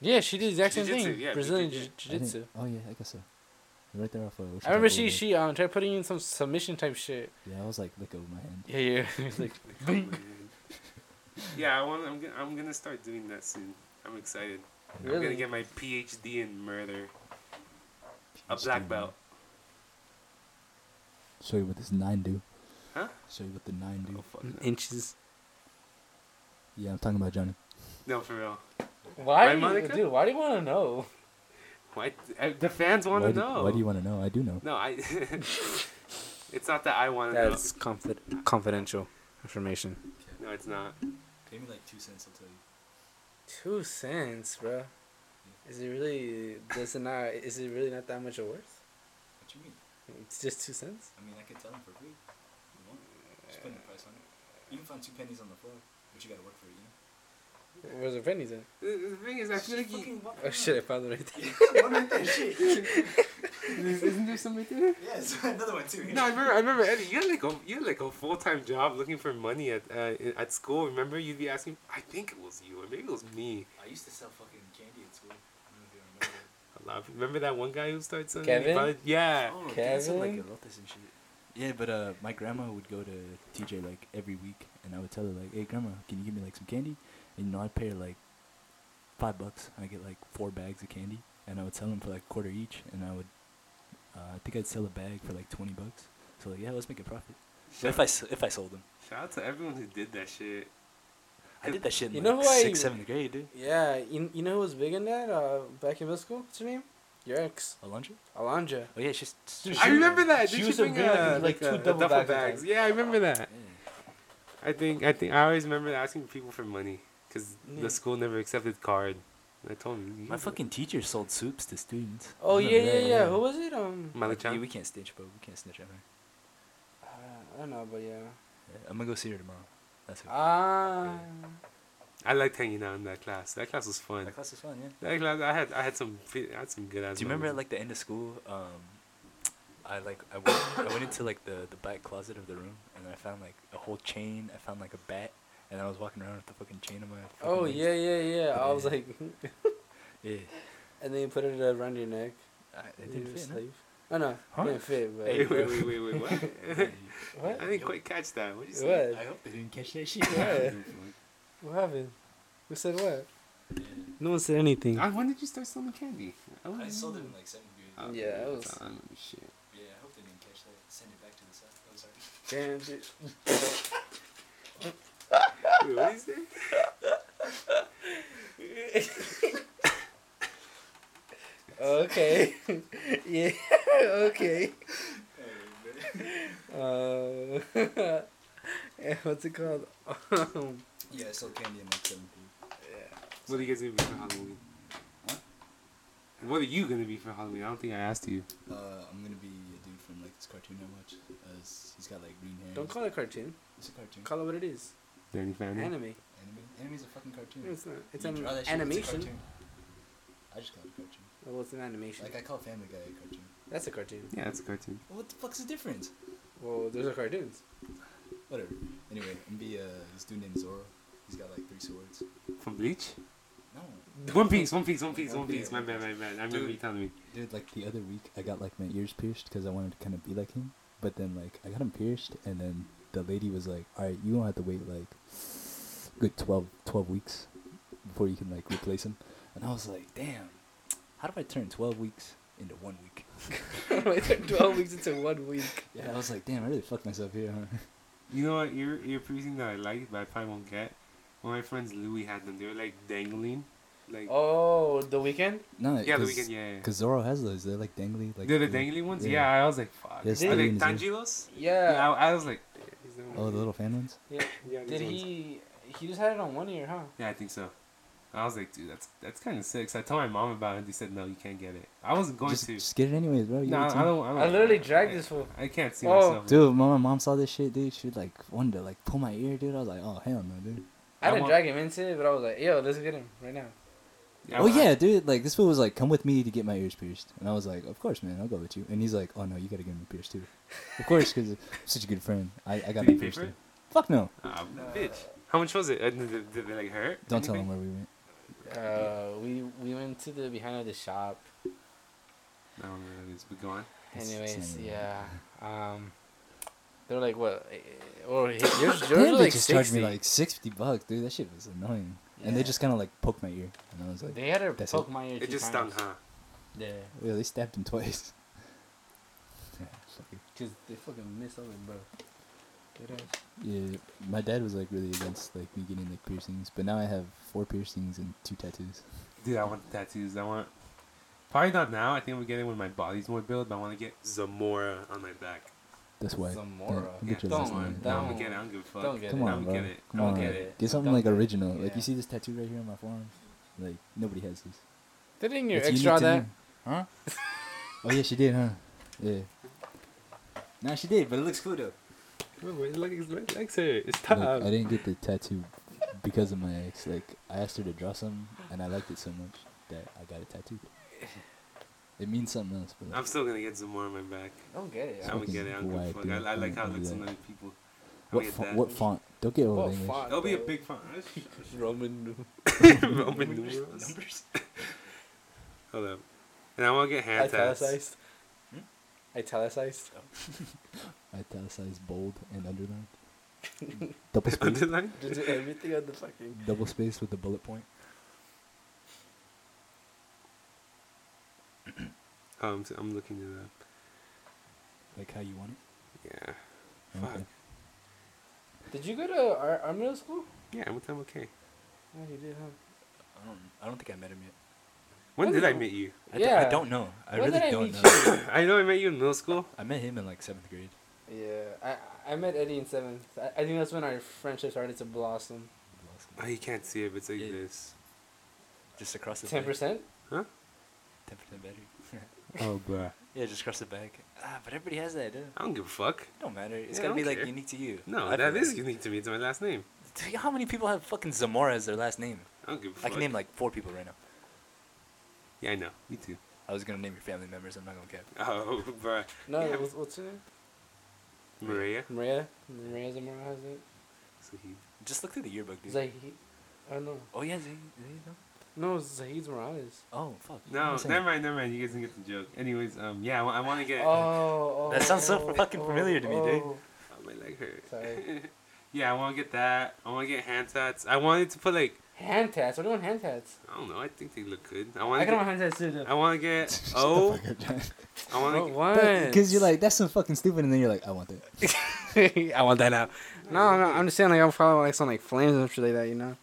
Yeah, she did the exact same Jiu-jitsu, thing. yeah, Brazilian jiu- I jiu-jitsu. Oh yeah, I guess so. Right there off of. I remember she she um tried putting in some submission type shit. Yeah, I was like, look over my hand. Yeah, yeah. *laughs* It's like *laughs* man. yeah, I want. I'm gonna. I'm gonna start doing that soon. I'm excited. Really? I'm gonna get my PhD in murder. A black belt. Show you what this nine do. Huh? Show you what the nine do. Oh fuck. No, inches. Yeah, I'm talking about Johnny. no for real. Why, Right, do you, Monica? dude? Why do you want to know? Why? uh, The fans want to know. Why do you want to know? I do know. No, I. *laughs* it's not that I want to know. That's confid- confidential information. No, it's not. Pay me like two cents, I'll tell you. Two cents, bro. Is it really? Does it not? Is it really not that much of worth? What you mean? It's just two cents. I mean, I could tell him for free. You want? Just put the price on it. You can find two pennies on the floor, but you gotta work for it, you know? Where's the pennies in? The, the thing is, I feel like you. Oh shit! I found it right there. one *laughs* right there. Shit. Isn't there something there? Yes, another one too. No, I remember. I remember Eddie. You had like a you had like a full time job looking for money at uh, i- at school. Remember, you'd be asking. I think it was you, or maybe it was me. I used to sell fucking candy at school. I don't know if you remember. A lot. Of, remember that one guy who started selling? Kevin? Probably- yeah. Oh, dude, some, like, elotes and shit. Yeah, but uh, my grandma would go to TJ like every week, and I would tell her like, "Hey, grandma, can you give me like some candy?" And you know, I'd pay her like five bucks. I get like four bags of candy, and I would sell them for like a quarter each, and I would, uh, I think I'd sell a bag for like twenty bucks. So like, yeah, let's make a profit. But if I s- if I sold them, Shout out to everyone who did that shit. I did that shit in You like know who I- sixth, seventh grade, dude. Yeah, you, you know who was big in that? Uh, back in middle school. What's her name? Your ex, Alondra? Alondra. Oh yeah, she's. Dude, I remember that. Did used she to bring bring, like, uh, like, like two a- a duffel duffel bags bags? Yeah, I remember that. Yeah. I think I think I always remember asking people for money because Yeah. the school never accepted card. I told him. you My fucking teacher sold soups to students. Oh I yeah, yeah, yeah. Who was it? Um, Malik Yeah, Chan? we can't snitch, but we can't snitch on her. uh, I don't know, but yeah. I'm gonna go see her tomorrow. That's it. Ah. I liked hanging out in that class. That class was fun. that class was fun, yeah. That class, I had I had some I had some good ass. Do you remember at like the end of school? Um, I like I went I went into like the the back closet of the room and I found like a whole chain. I found like a bat, and I was walking around with the fucking chain on my. fucking Oh legs. yeah, yeah, yeah. I was Yeah. like, *laughs* Yeah. and then you put it around your neck. I, it didn't your fit. no? sleeve. Oh no, Huh? it didn't fit. But Wait, wait, wait, wait, wait, what? *laughs* What? I didn't quite catch that. What you say? What? I hope they didn't catch that shit. What? *laughs* What happened? Who said what? Yeah. No one said anything. Ah, when did you start selling candy? don't I sold it in like seventh grade. Oh, Yeah, it that's was- all shit. Yeah, I hope they didn't catch that. Send it back to the south. Oh, sorry. Damn, dude. Wait, what did you say? Okay. *laughs* yeah. Okay. Uh, *laughs* yeah, what's it called? Um, Yeah, I sold candy in like seventh grade. yeah. What are you guys gonna be for Halloween? What? What are you gonna be for Halloween? I don't think I asked you. Uh, I'm gonna be a dude from like this cartoon I watch. Uh, he's got like green hair. Don't call it a cartoon. It's a cartoon. Call it what it is. Danny Fanny. Anime. Anime. Anime's a fucking cartoon. No, it's not. It's You an draw that shit, it's a animation. cartoon. I just call it a cartoon. Well, it's an animation. Like I call Family Guy a cartoon. That's a cartoon. Yeah, it's a cartoon. Well, what the fuck's the difference? Well, those are cartoons. Whatever. Anyway, I'm be uh, this dude named Zoro. He's got like three swords. From Bleach. No. One Piece. One Piece. One Piece. One One Piece. Piece. My bad. My bad. I remember Dude. you telling me. Dude, like the other week, I got like my ears pierced because I wanted to kind of be like him. But then like I got them pierced, and then the lady was like, "All right, you don't have to wait like good 12, 12 weeks before you can like replace them." And I was like, "Damn, how do I turn twelve weeks into one week?" *laughs* how do I took 12 weeks into one week. Yeah, I was like, "Damn, I really fucked myself here." Huh? *laughs* You know what ear ear piercing that I like, but I probably won't get. One of my friends Louis had them. They were like dangling, like Oh, the weekend? No, yeah, the weekend. Yeah, yeah. Because Zoro has those. They're like dangly. Like They're the little- dangly ones. yeah. Yeah, I was like, fuck. Are they they- tangilos? Yeah. Yeah, I, I was like, yeah, he's the Oh, one. the little fan ones. yeah. yeah, these Did ones. he? He just had it on one ear, huh? Yeah, I think so. I was like, dude, that's that's kind of sick. So I told my mom about it. And they said, no, you can't get it. I wasn't going Just, to. just get it anyways, bro. You No, I don't. I don't. I literally dragged I- this fool. I can't see Oh. myself. Dude, when my mom saw this shit, dude, she like wanted to like pull my ear, dude. I was like, oh hell no, dude. I I didn't want- drag him into it, but I was like, yo, let's get him right now. I- oh I- yeah, dude. Like this fool was like, come with me to get my ears pierced, and I was like, of course, man, I'll go with you. And he's like, oh no, you gotta get me pierced too. Of course, because I'm such a good friend. I I got Did my pierced too. Fuck no. Ah, bitch. How much was it? Uh, Did, did, did they like hurt? Don't tell him where we went. Uh, we we went to the behind of the shop. I don't know what it is, but go on. It's- it's Anyways, not yeah. Um, they're like what? eh, Or yours, *laughs* yours Damn, were they like just charged me like sixty bucks, dude. That shit was annoying. And they just kind of like poked my ear, and I was like, they had to poke it. my ear. It just stung, times. huh? Yeah, yeah, they stabbed him twice. *laughs* yeah, cause they fucking missed over, bro. Yeah, my dad was like really against like me getting like piercings, but now I have four piercings and two tattoos. Dude, I want tattoos. I want. Probably not now. I think I'm getting when my body's more built, but I want to get Zamora on my back. That's way. Zamora. Yeah, uh, Yeah, get your don't last worry, name. No, I'm Don't- gonna get it. I don't give a fuck. don't get Come it. on, I'm bro. get it. Come I'm on, get get it. it. Get something Don't like get it. original. Like you see this tattoo right here on my forearm. Like nobody has this. Didn't your ex draw that? me. Huh? oh yeah, she did, huh? Yeah. Nah, she did, but it looks cool though. It likes, it likes it. It's Like, tough. I didn't get the tattoo because of my ex. Like I asked her to draw something, and I liked it so much that I got it tattooed. It means something else, but I'm still gonna get Zamora on my back. Don't get it. I'm gonna get it. I don't give a white, fuck. I, I like how it Don't looks on other people. What gonna fo- get that. what font? Don't get old What English. font? It'll be a big font. *laughs* *laughs* *laughs* Roman. Roman numerals. numbers. Hold up. And I want to get hand tats. Italicized. Hmm? Italicized. Italicized, bold, and underlined. Double space. Underline? Just everything on the fucking. Double space with the bullet point. *clears throat* Oh, I'm, I'm looking it up. Like how you want it. Yeah. Okay. Fuck. Did you go to our, our middle school? Yeah, I went to okay. Yeah, you did, huh? I don't. I don't think I met him yet. When When did I meet you? I, don't, Yeah. I don't know. I When really did I don't meet know. *laughs* I know I met you in middle school. I met him in like seventh grade. Yeah, I I met Eddie in seventh. I, I think that's when our friendship started to blossom. Oh, you can't see it, but it's like Yeah. this. Just across the Ten percent. Ten percent better. *laughs* Oh, bruh. Yeah, just cross the back. Ah, but everybody has that, dude. I don't give a fuck. It don't matter. It's Yeah, gotta be don't like unique to you. No, I that feel is like. unique to me. It's my last name. *laughs* How many people have fucking Zamora as their last name? I don't give a fuck. I can name like four people right now. Yeah, I know. Me too. I was gonna name your family members. I'm not gonna cap. *laughs* Oh, bruh. No, Yeah. what's, what's her name? Maria. Maria. Maria Zamora has it. So he, Just look through the yearbook, dude. Zahid. I know. oh yeah, Zahid, Zahid, no? No, Zahid Morales. Oh fuck. no, never mind, never mind. You guys didn't get the joke. Anyways, um, yeah, I, want to get. Oh, oh, *laughs* That sounds so oh, fucking familiar to me, dude. oh. Oh, my leg hurt. Sorry. *laughs* yeah, I want to get that. I want to get hand tats. I wanted to put like Hand tats. What do you want hand tats? I don't know. I think they look good. I want I to can get. want hand tats too. though. I want to get *laughs* Shut the O. fuck up, John. I want to. What? Because you're like, that's so fucking stupid, and then you're like, I want that. I want that now. No, no, I'm just saying like I'm probably like some like flames and shit like that, you know.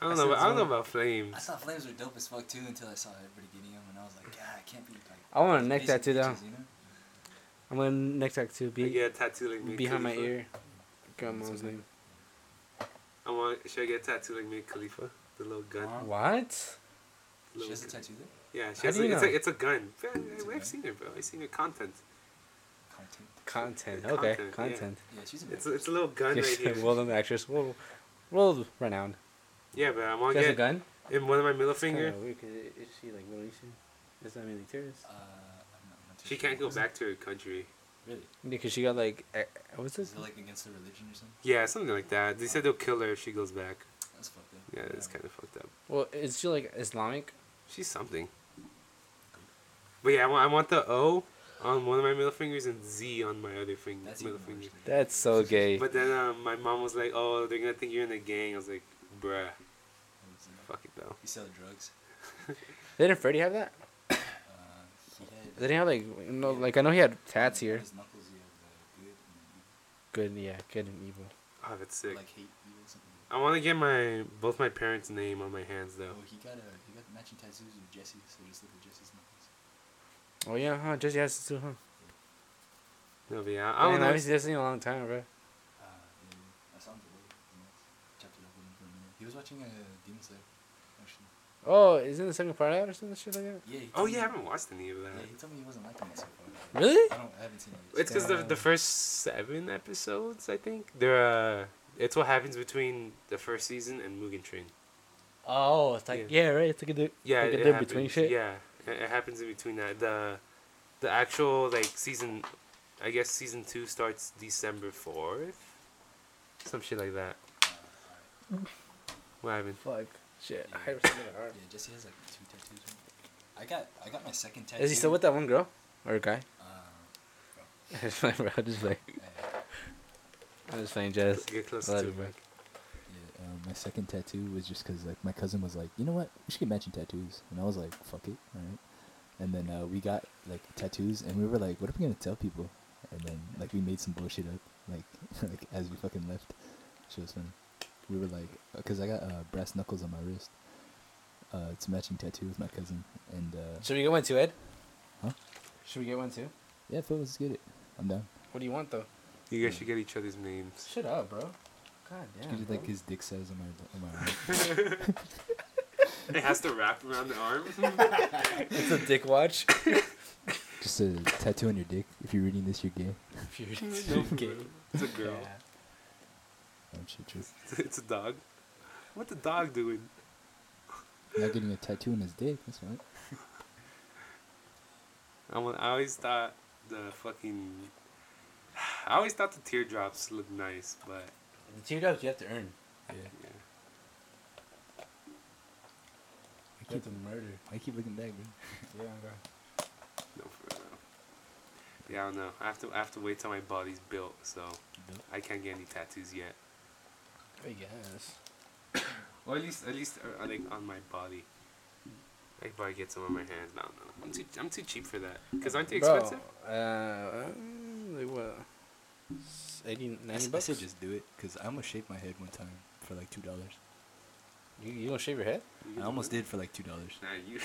I don't I know. About, I don't know about flames. I thought flames were dope as fuck too until I saw everybody getting them, and I was like, God, I can't be like. I want a neck tattoo though. you know? I'm gonna neck tattoo I be get a tattoo like me. behind my ear. Got mom's name. I want. Should I get a tattoo like Mia Khalifa? The little gun. What? She Little has a tattoo there. Yeah, she How has do a, it's, a, it's a gun. Yeah, It's a I've gun? seen it, bro. I've seen your content. Content. Content. Okay, content, yeah. Yeah, she's an It's a, it's a little gun right here. well known actress. Well, well renowned. Yeah, but I want She to has a gun. in one of my middle It's kinda finger. weird 'cause i- is she like Middle Eastern? Is that Middle Eastern? Uh, I'm not, I'm not too She sure. can't go back to her country. Really? Because she got like eh, what's this? Is it like against the religion or something? Yeah, something like that. They said they'll kill her if she goes back. That's fucked up. Yeah, it's kind of fucked up. Well, is she like Islamic? She's something. But yeah, I want, I want the O on one of my middle fingers and Z on my other finger, That's middle even finger. That's so gay. But then um, my mom was like, "Oh, they're gonna think you're in a gang." I was like, "Bruh, fuck it though." You sell drugs. *laughs* Didn't Freddie have that? Uh, he had. Didn't have like no like I know he had tats here. His knuckles, you have uh, good and Good, yeah, good and evil. Oh, that's evil. sick. Like hate evil something. I want to get my both my parents' name on my hands though. Oh, he got a he got matching tattoos with Jesse, so just look at Jesse's knuckles. Oh yeah, huh? Jesse has to too, huh? No, but yeah, I I don't Man, I know. haven't seen Jesse in a long time, bro. Uh, yeah, I saw him today. You know, chopped it up with him for a minute. He was watching uh, Demon Slayer, actually. Oh, isn't the second part out or something shit like that? Yeah. Oh told yeah, I haven't watched any of that. Yeah, he told me he wasn't liking it so far. Really? I don't. I haven't seen it. It's because the the first seven episodes, I think, they're uh, it's what happens between the first season and Mugen Train. Oh, it's like yeah, right. It's like a di- Yeah, like it a dip happens, between shit. Yeah, it, it happens in between that. The the actual like season, I guess season two starts December fourth, some shit like that. Alright. What happened? Fuck. Shit. Yeah. I have something hard. Yeah, Jesse has like two tattoos. Right? I got I got my second tattoo. Is he still with that one girl or guy? Uh, just playing, *laughs* bro. Just playing. uh, I'm just playing jazz. Get close to you, it, bro. Yeah, um, my second tattoo was just because like my cousin was like, you know what, we should get matching tattoos, and I was like, fuck it, all right. And then uh, we got like tattoos, and we were like, what are we gonna tell people? And then like we made some bullshit up, like *laughs* like as we fucking left. Shit was funny. We were like, because I got uh, brass knuckles on my wrist. Uh, it's a matching tattoo with my cousin, and uh, Should we get one too, Ed? Huh? Should we get one too? yeah, Phil, let's get it, I'm down. What do you want though? You guys should get each other's names. Shut up, bro. God Just damn. get, like bro. his dick size on my on my arm. *laughs* It has to wrap around the arm. *laughs* It's a dick watch. Just a tattoo on your dick. If you're reading this, you're gay. If you're no, gay. *laughs* It's a girl. Shit, true. It's a dog. What the dog doing? Not getting a tattoo on his dick. That's right. I, wa- I always thought the fucking. I always thought the teardrops looked nice, but The teardrops you have to earn. Yeah. yeah. I keep, murder. I keep looking back, bro. Yeah, bro. No, for real. Yeah, I don't know. I have to I have to wait till my body's built, so Built? I can't get any tattoos yet. I guess. Or at least at least uh, like on my body. I could probably get some on my hands. but I don't know. I'm too I'm too cheap for that. Cause aren't they expensive? Bro, uh, um, like what? S- 80, 90 I, s- I bucks? said just do it, cause I almost shaved my head one time for like two dollars. You, you gonna shave your head? I almost did for like two dollars. Nah, you.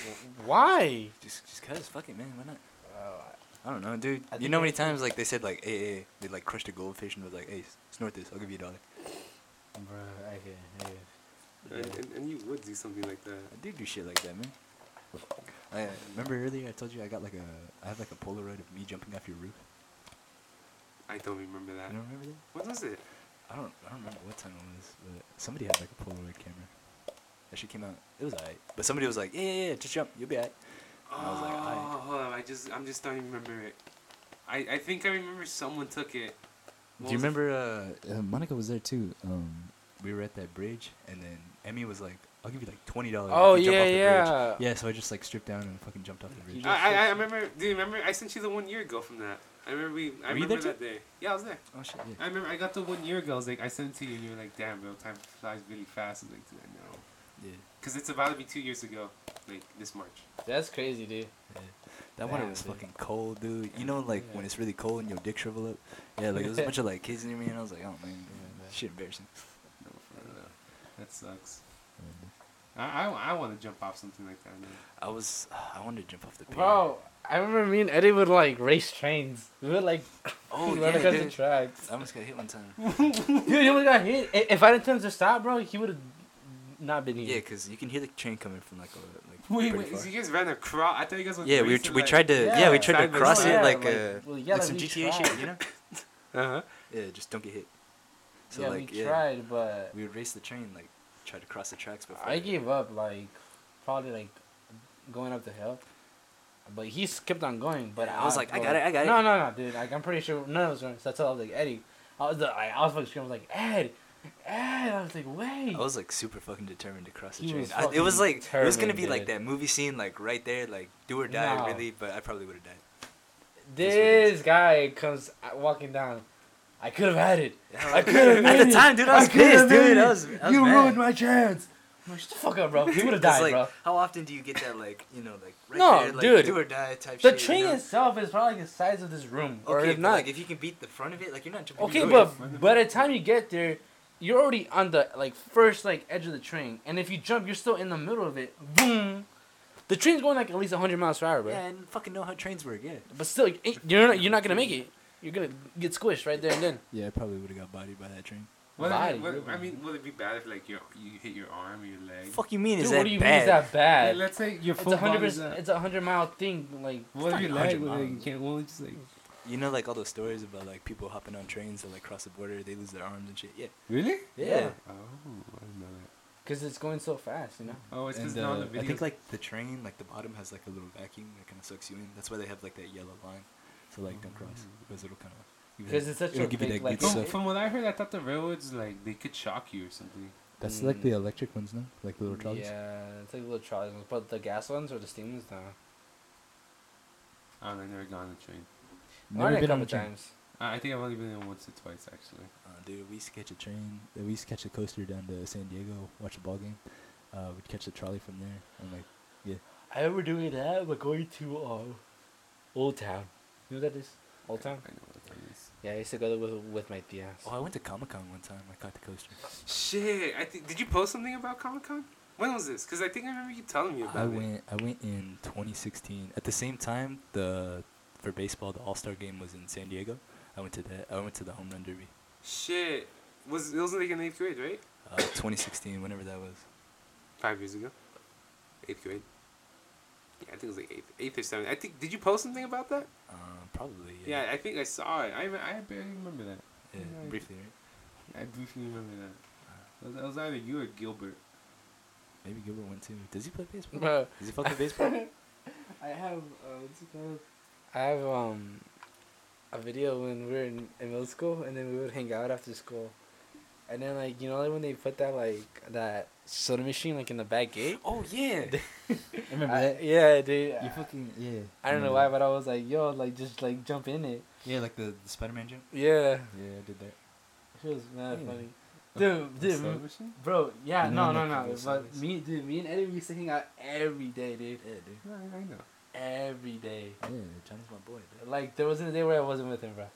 Why? Just, just cause, fuck it, man. Why not? Uh, I don't know, dude. I You think know how many times like they said like, hey, hey, they like crushed a goldfish and was like, hey, s- snort this. I'll give you a dollar. Bro, I can. I And, and, and you would do something like that. I do do shit like that, man. I remember earlier I told you I got like a I have like a Polaroid of me jumping off your roof. I don't remember that. You don't remember that? What was it? I don't I don't remember what time it was, but somebody had like a Polaroid camera. That shit came out. It was alright, but somebody was like, yeah, yeah, yeah, just jump, you'll be alright. And I was like, oh, hold on. I just, I'm just starting to remember it. I, I think I remember someone took it. What Do you remember? Uh, uh, Monica was there too. Um, we were at that bridge, and then Emmy was like, "I'll give you like twenty dollars." Oh if you jump yeah, off the yeah. Bridge. Yeah, so I just like stripped down and fucking jumped off the bridge. I, I, I remember. Do you remember? I sent you the one year ago from that. I remember we. I Were you remember there that day. Yeah, I was there. Oh shit! Yeah. I remember. I got the one year ago. I was like, I sent it to you, and you were like, "Damn, bro, time flies really fast." I was like, "Dude, I know." Yeah. Cause it's about to be two years ago, like this March. That's crazy, dude. yeah. That water was dude. fucking cold, dude. You know, like when it's really cold and your dick shrivel up. Yeah, like there was a bunch of like kids near me, and I was like, "Oh man, Yeah. shit, embarrassing." No. That sucks. And I, I, I want to jump off something like that. Man. I was, I wanted to jump off the pier. Bro, I remember me and Eddie would like race trains. We would like *laughs* Oh run yeah, across the dude. tracks. I almost got hit one time. *laughs* Dude, you would got hit. If I didn't tell him to stop, bro, he would have not been here. Yeah, cause you can hear the train coming from like a like Wait, pretty wait, far. so you guys ran across? I thought you guys went. Yeah, we, racing, tr- we like- tried to yeah, we tried to cross it Yeah, like, like- uh well, yeah, like like some GTA tried. shit, you know? Uh-huh. Yeah, just don't get hit. So yeah, like we yeah, tried, but we would race the train like try to cross the tracks before. I gave up like probably like going up the hill. But he kept on going. But I was like, I got it, I got it. No, no, no, dude. Like I'm pretty sure none of us were. So that's all I was like, Eddie. I was the, I, I was fucking screaming. I was like, Ed, Ed. I was like, wait. I was like super fucking determined to cross the He train. was I, it was like it was gonna be like that movie scene like right there, like do or die No. really, but I probably would have died. this guy comes uh, walking down. I could have had it. I could have *laughs* At the time, dude, I was pissed, dude. I was, I was you mad. ruined my chance. I'm like, Shut the fuck up, bro. He would have *laughs* died, like, bro. How often do you get that like you know like right No, there, like, dude. do or die type The shit? train you know? itself is probably like the size of this room, or Okay, if not. like if you can beat the front of it, like you're not jumping. okay, but by the time you get there, you're already on the like first like edge of the train, and if you jump, you're still in the middle of it. Boom. The train's going like at least 100 miles per hour, bro. yeah, and fucking know how trains work. Yeah. But still, you're not, you're not gonna make it. You're gonna get squished right there and then. Yeah, I probably would have got bodied by that train. What if Body, it- what- really. I mean, would it be bad if like you you hit your arm or your leg? Fuck you mean Dude, is what do you bad? mean is that Hey, bad? let's say your It's full a hundred body's percent. It's a hundred mile thing. Like What if your leg? Like, you can't well, just like You know, like all those stories about like people hopping on trains to like cross the border, they lose their arms and shit. Yeah. really? Yeah. Oh, I didn't know that. Because it's going so fast, you know. Oh, it's because And, now uh, the video. I think like the train, like the bottom has like a little vacuum that kind of sucks you in. That's why they have like that yellow line. So like don't cross Oh. because it'll kind of. Because it's such it'll a give big, you that like, good from, suck. from what I heard, I thought the railroads like they could shock you or something. That's like the Mm. electric ones, now, Like the little trolleys. Yeah, it's like little trolleys, but the gas ones or the steam ones, no. I don't know. I've never gone on a train. Never Only a been on couple a train. times. I think I've only been in once or twice actually. Uh, dude, we used to catch a train. We used to catch a coaster down to San Diego, watch a ball game. Uh, we'd catch the trolley from there, and like, yeah. I remember doing that, but going to uh, Old Town. You know what that is? Old Town? I know what that is. Yeah, I used to go there with, with my tias. oh, I went to Comic Con one time. I caught the coaster. Shit! I think did you post something about Comic Con? When was this? Because I think I remember you telling me about I it. went. I went in 2016. At the same time, the for baseball, the All Star game was in San Diego. I went to that. I went to the home run derby. Shit! Was it was like in eighth grade, right? Uh, 2016, whenever that was. Five years ago. Eighth grade. Yeah, I think it was like eighth, eighth or seventh. I think. Did you post something about that? Uh, probably. Yeah, Yeah. I think I saw it. I I barely remember that. Yeah, yeah. briefly, right? I briefly remember that. It was, it was either you or Gilbert. Maybe Gilbert went too. Does he play baseball? Bro, Does he fuck with baseball? *laughs* I have, uh, what's it called? I have, um, a video when we were in, in middle school, and then we would hang out after school. And then, like, you know, like when they put that, like, that soda machine, like, in the back gate? oh yeah. I *laughs* *laughs* remember I- that. yeah, dude. You fucking yeah. I don't know why, but I was like, yo, like, just, like, jump in it. Yeah, like the, the Spider-Man jump. Yeah. Yeah, I did that. It was mad Yeah. funny. Dude, the dude, soda m- bro, yeah, You no, know, no, no. But me, dude, me and Eddie we used to hang out every day, dude. Yeah, dude. No, I know. Every day. Yeah. Johnny's my boy, dude. Like, there wasn't a day where I wasn't with him, bro.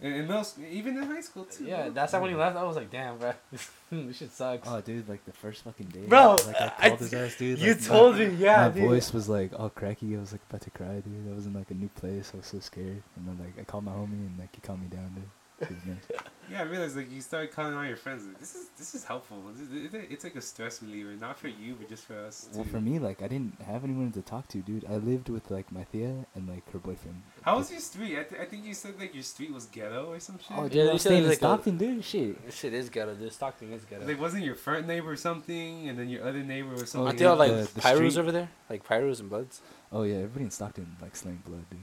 In, in middle school, even in high school too. Yeah, bro. that's how when he left, I was like, damn, bro. *laughs* this shit sucks. Oh, dude, like the first fucking day. Bro, like I I- called his ass, dude. you like, my- told me, yeah, my dude. voice was like all cracky. I was like about to cry, dude. I was in like a new place. I was so scared. And then like I called my homie and like he calmed me down, dude. It was nice. Yeah, I realized like you started calling all your friends. Like, this is this is helpful. This- it- It's like a stress reliever, not for you, but just for us. Well, for me, like I didn't have anyone to talk to, dude. I lived with like my Thea and like her boyfriend. How was your street? I, th- I think you said like your street was ghetto or some shit. Oh, dude, Yeah, I you was said staying in was like a- Stockton, dude. Shit. This shit is ghetto. This Stockton is ghetto. Like wasn't your front neighbor something, and then your other neighbor or oh, something? Aren't they like the- the Pirus street- over there? Like Pirus and bloods? Oh yeah, everybody in Stockton like slang blood, dude.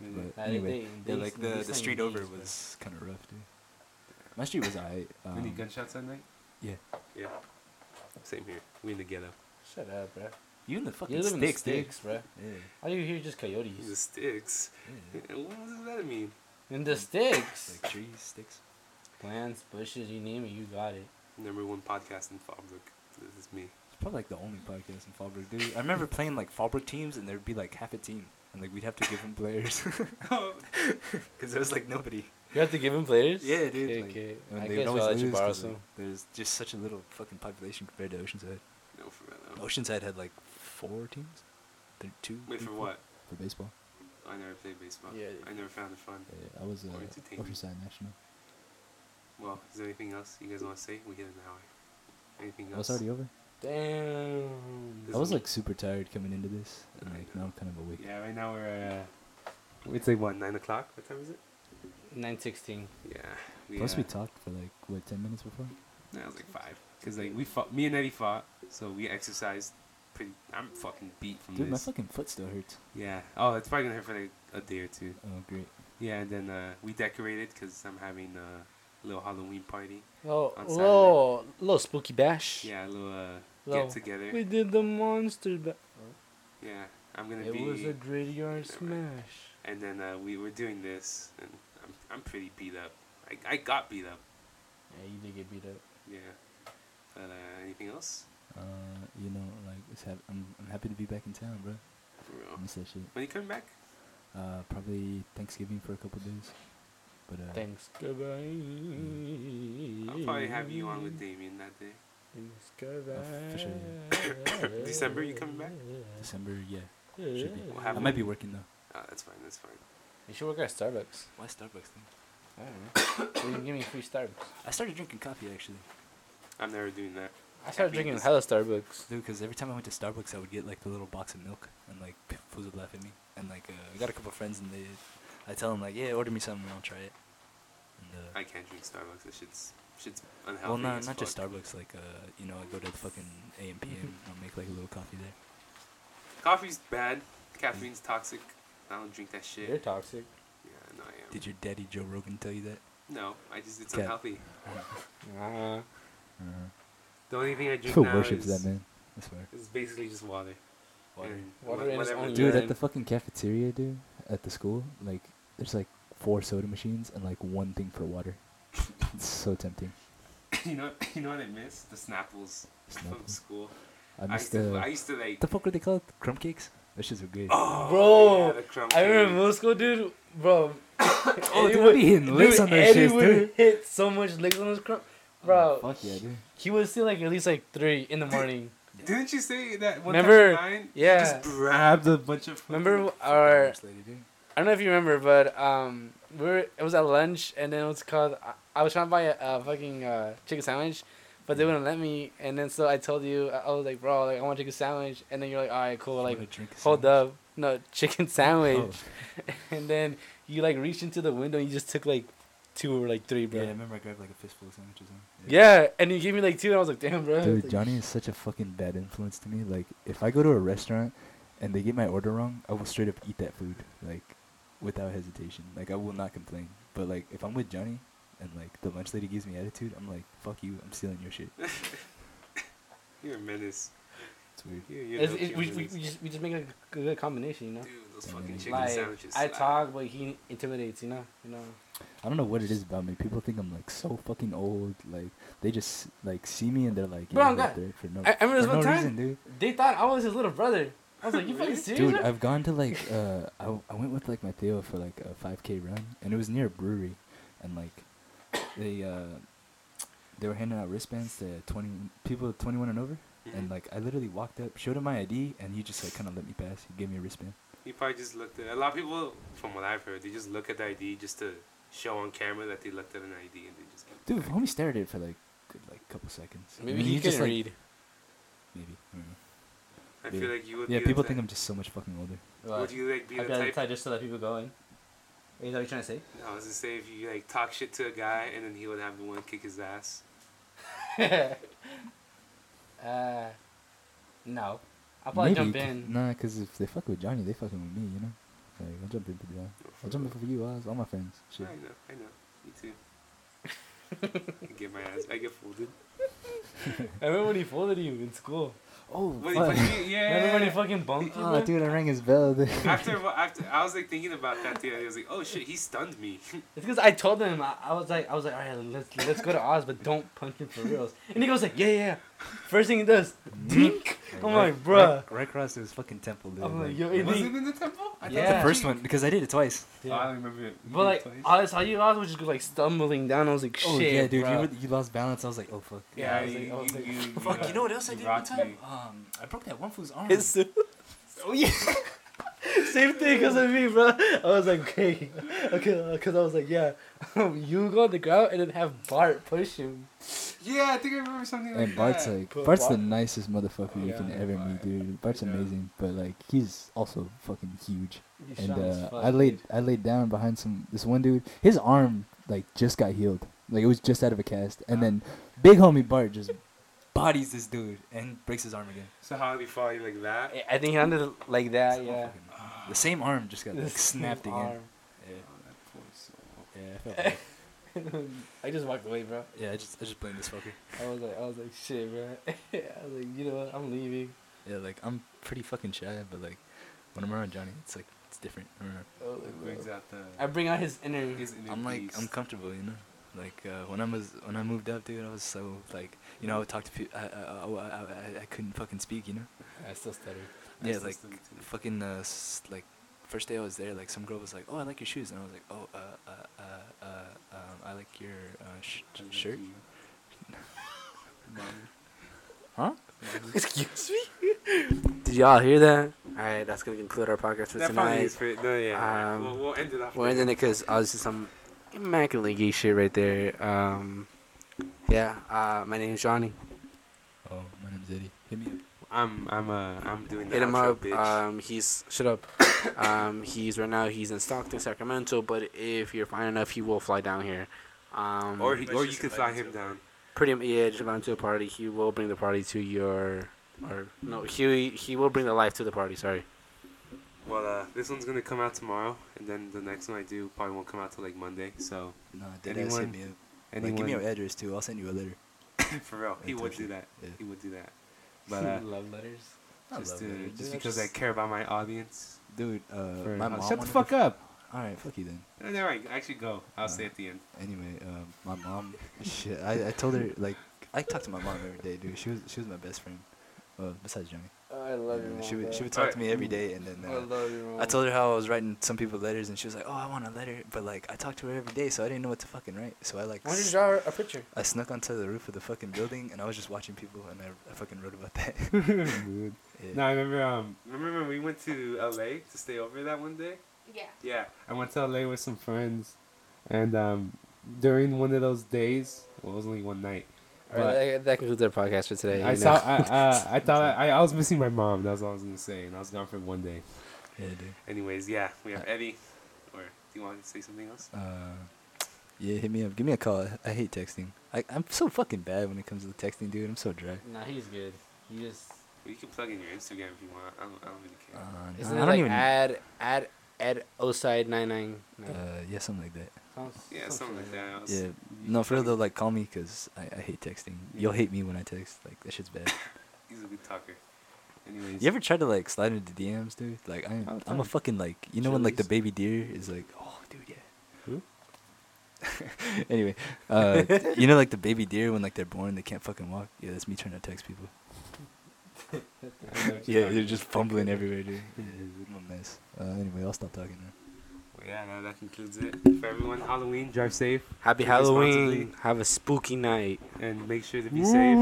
Yeah. But Nah, they- anyway, they- Yeah, like the the street over bro. was kind of rough, dude. My street was alright. Any Um, gunshots at night? yeah. Yeah. Same here. We in the ghetto. Shut up, bro. You in the fucking You live in sticks, the dude. sticks, bro. Yeah. All you hear is just The coyotes. sticks. yeah. And What does that mean? In the sticks. Like trees, sticks. Plants, bushes, you name it, you got it. Number one podcast in Fallbrook. This is me. It's probably like the only podcast in Fallbrook, dude. I remember playing like Fallbrook teams, and there'd be like half a team, and like we'd have to give them players *laughs* *laughs* because there was like nobody. You have to give him players? Yeah, dude. Okay, like, okay. and I they guess would I'll always let you lose borrow 'cause, like, some. There's just such a little fucking population compared to Oceanside. No, for real. Oceanside had like four teams, Th- two. Wait three, for four? what? for baseball. I never played baseball. Yeah. I never found it fun. Yeah, I was uh, Or entertainment. Oceanside National. Well, is there anything else you guys want to say? We hit an hour. Anything I else? it's already over. Damn. I was like super tired coming into this, and like now I'm kind of awake. Yeah, right now we're. Uh, it's like what nine o'clock. What time is it? 916. Yeah. We, Plus uh, we talked for like what ten minutes before. No, it was like five. Cause like we fought. Me and Eddie fought. So we exercised. Pretty. I'm fucking beat from Dude, my fucking foot still hurts. yeah. Oh, it's probably gonna hurt for like a day or two. Oh great. Yeah, and then uh, we decorated because I'm having uh, a little Halloween party. Oh, little, little spooky bash. Yeah, a little uh, Little- get together. We did the monster bash. Yeah, I'm gonna It be. It was a graveyard smash. and then uh, we were doing this, and I'm I'm pretty beat up. I I got beat up. Yeah, you did get beat up. Yeah. But uh, anything else? Uh, you know, like it's hap- I'm I'm happy to be back in town, bro. For real. I miss that shit. When you coming back? Uh, probably Thanksgiving for a couple days. But uh, Thanksgiving. I'll probably have you on with Damien that day. Thanksgiving. for *laughs* sure, December, you coming back? December, yeah, should be. We'll I might be working though. Oh, that's fine. That's fine. You should work at Starbucks. Why Starbucks thing? I don't know. *coughs* you can give me free Starbucks. I started drinking coffee actually, I'm never doing that. I started Caffeine drinking is- hella Starbucks. dude. Because every time I went to Starbucks, I would get like the little box of milk, and like fools would laugh at me. And like uh, I got a couple friends, and they, I tell him like, yeah, order me something, and I'll try it. And uh, I can't drink Starbucks. That shit's shit's unhealthy. well, not as not just. Starbucks. Like uh, you know, I go to the fucking A and PM. I'll make like a little coffee there. Coffee's bad. Caffeine's toxic. I don't drink that shit. You're toxic. Yeah, no, I am. Did your daddy Joe Rogan tell you that? No, I just it's Okay. unhealthy. *laughs* Uh, Uh, The only thing I drink who now worships is, that man? I swear. is basically just water. Water. And Water wha- in its whatever Dude, at the fucking cafeteria, dude, at the school, like, there's like four soda machines and like one thing for water. it's so tempting. *coughs* you know, *coughs* you know what I miss? The Snapples from school. I I missed used to, the. I used to like. What the fuck were they called? Crumb cakes? Those shits were good. Oh, Bro, yeah, the crumb I remember cake. middle school, dude. Bro. *coughs* Oh, Eddie dude, would- we hitting dude, licks on those Eddie shits, would dude. hit so much licks on his crumb. Bro, oh, fuck yeah, dude. he would see like at least like three in the morning. Didn't you say that one Remember- time in nine? yeah. Just grabbed a bunch of. Remember our lady, dude. I don't know if you remember, but um, we were it was at lunch, and then it was called. I, I was trying to buy a, a fucking uh, chicken sandwich, but they wouldn't let me. And then so I told you, I was like, bro, like I want a chicken sandwich, and then you're like, all right, cool, like drink hold sandwich? up, no *laughs* chicken sandwich, Oh, *laughs* and then you like reached into the window, and you just took like two or like three, bro. Yeah, I remember I grabbed like a fistful of sandwiches. Huh? Yeah, and you gave me like two, and I was like, damn, bro. dude, Johnny is such a fucking bad influence to me. Like, if I go to a restaurant and they get my order wrong, I will straight up eat that food, like, without hesitation. Like, I will not complain. But like, if I'm with Johnny and like the lunch lady gives me attitude, I'm like, fuck you, I'm stealing your shit. *laughs* You're a menace. It's weird. You're, you're It's, low-key it, we, we, we just we just make a good combination, you know. Dude, those Yeah, fucking chicken Like sandwiches. I talk, but he intimidates, you know. You know. I don't know what it is about me. People think I'm like so fucking old. Like they just like see me and they're like, Bro, yeah, God. they're for no, I- I remember this for one no time- reason, dude. They thought I was his little brother. I was like, you fucking serious? Dude. I've gone to like uh, I, I went with like my Theo for like a 5K run, and it was near a brewery, and like they uh they were handing out wristbands to 20 people 21 and over, and Mhm. like I literally walked up, showed him my ID, and he just like kind of let me pass. He gave me a wristband. He probably just looked at. A lot of people, from what I've heard, they just look at the ID just to show on camera that they looked at an ID and they just. Dude, homie stared at it for like good like couple seconds. Maybe And he he can just, like- read. Maybe. I don't know. I Yeah. feel like you would. Yeah, be people think I'm just so much fucking older. Would you like be I'd the be type? like, just to let people go in. Is that what you're trying to say? No, I was gonna say if you like talk shit to a guy and then he would have the one kick his ass. *laughs* uh, no. I'll probably jump in. Nah, cause if they fuck with Johnny, they fucking with me, you know. Like I'll jump in for John. I'll jump in for you, Oz, all my friends. Shit. I know, I know. Me too. I get my ass. I get folded. *laughs* I remember when he folded you in school. Oh, When fuck. fucking- yeah. Remember when he fucking bumped you? Ah, oh, bro? dude, I rang his bell. dude. after after I was like thinking about that the other day. I was like, oh shit, he stunned me. *laughs* It's because I told him I, I was like I was like all right let's let's go to Oz but don't punch him for reals and he goes like yeah yeah yeah *laughs* first thing he does dink I'm like bruh Right, right across his fucking temple, dude. I'm like like- yo was it in the temple? I thought Yeah. the first one because I did it twice. Oh, I don't remember it. But like did twice? I saw you Oz was just go like stumbling down I was like shit Oh yeah, dude, you, bruh. were, you lost balance. I was like, oh fuck. yeah, I was you, like- I was you, like- you, *laughs* Fuck, you know what else I did one time? me. Um, I broke that one fool's arm. It's *laughs* oh yeah same thing because of me bro I was like okay okay because I was like yeah *laughs* you go on the ground and then have Bart push him Yeah, I think I remember something like And Bart's that. like, But Bart's the nicest motherfucker you Yeah, can ever Bart. meet, dude. Bart's Yeah. amazing, but like he's also fucking huge. He's and uh, I laid dude. I laid down behind some this one dude. His arm like just got healed, like it was just out of a cast, and Ah. then big homie Bart just bodies this dude and breaks his arm again. So how did he fall you like that? I- I think he landed like that yeah Fucking- The same arm just got like, snapped again. arm. Yeah, Oh, that poor soul. yeah, I felt. I just walked away, bro. yeah. I just, I just blame this fucker. I was like, I was like, shit, bro. *laughs* I was like, you know what? I'm leaving. Yeah, like I'm pretty fucking shy, but like when I'm around Johnny, it's like it's different. I don't. I, was like, brings out the. I bring out his inner. his inner I'm like beast. I'm comfortable, you know. Like uh, when I was when I moved up, dude, I was so like you know I would talk to people. I I, I, I, I I couldn't fucking speak, you know. I still stutter. I Yeah, still like fucking uh, s- like first day I was there, like some girl was like, "Oh, I like your shoes," and I was like, "Oh, uh, uh, uh, uh, um, I like your uh, sh- I like shirt." you. Huh? Excuse me. Did y'all hear that? All right, that's gonna conclude our podcast for That tonight. is pretty. No, yeah. Um, we'll, we'll end it off. We're ending it because obviously some immaculately gay shit right there. Um, yeah. Uh, my name is Johnny. Oh, my name's Eddie. Hit me up. I'm I'm uh I'm doing the Hit him outro, up. bitch. Um, he's shut up. *coughs* um, he's right now. He's in Stockton, Sacramento. But if you're fine enough, he will fly down here. Um, or he, or you just could fly him him down. pretty much, yeah, just invite him to a party. He will bring the party to your, or no, he he will bring the life to the party. Sorry. Well, uh, this one's gonna come out tomorrow, and then the next one I do probably won't come out till like Monday. So No, dead ass Anyone- hit me up. Like, give me your address too. I'll send you a letter. *laughs* for real, he would do that. Yeah. He would do that. *laughs* But uh, love letters. Just love to, letters, just dude. because I care about my audience. Dude, uh, For- my Uh, mom. shut the fuck to- up. All right, fuck you then. Uh, All right, actually go. I'll Uh, say at the end. Anyway, um, my mom, shit, I, I told her like I talk to my mom every day, dude. She was she was my best friend. Well, besides Johnny, Oh, I love Yeah, you. she would she would Alright. talk to me every day, and then I uh, love you. I told her how I was writing some people letters, and she was like, "Oh, I want a letter," but like I talked to her every day, so I didn't know what to fucking write. So I like Why don't you draw a picture? I snuck onto the roof of the fucking building, and I was just watching people, and I, I fucking wrote about that. *laughs* Dude. Yeah. No, I remember. Um, remember when we went to LA to stay over that one day? Yeah. Yeah, I went to LA with some friends, and um, during one of those days, well, it was only one night. All right, that, that concludes our podcast for today. I saw. I, uh, *laughs* I thought I, I was missing my mom. That's all I was gonna say, and I was gone for one day. yeah, dude. Anyways, yeah, we have Eddie. Or do you want to say something else? Uh, yeah, hit me up. Give me a call. I, I hate texting. I, I'm so fucking bad when it comes to texting, dude. I'm so dry. Nah, he's good. He just. Well, you can plug in your Instagram if you want. I don't, I don't really care. Uh, Isn't I it don't like even. add add add oside nine nine? uh, yeah, something like that. Yeah, something like that. Was- Yeah. No, can for real though, like call me because I, I hate texting. You'll hate me when I text. Like that shit's bad. *laughs* He's a good talker. Anyways. You ever tried to like slide into DMs, dude? Like I'm, All the I'm a fucking like you know when like the baby deer is like, oh dude, yeah. Who? *laughs* anyway, uh, you know like the baby deer when like they're born they can't fucking walk. Yeah, that's me trying to text people. *laughs* I know what Yeah, talking you're just fumbling everywhere, dude. Yeah, I'm a mess. Uh, anyway, I'll stop talking now. Well, yeah, no, that concludes it for everyone. Halloween, drive safe Happy Drink responsibly. Halloween. Have a spooky night. and make sure to be safe.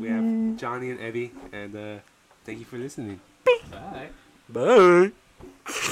We have Johnny and Eddie, and uh, thank you for listening. Bye. Bye.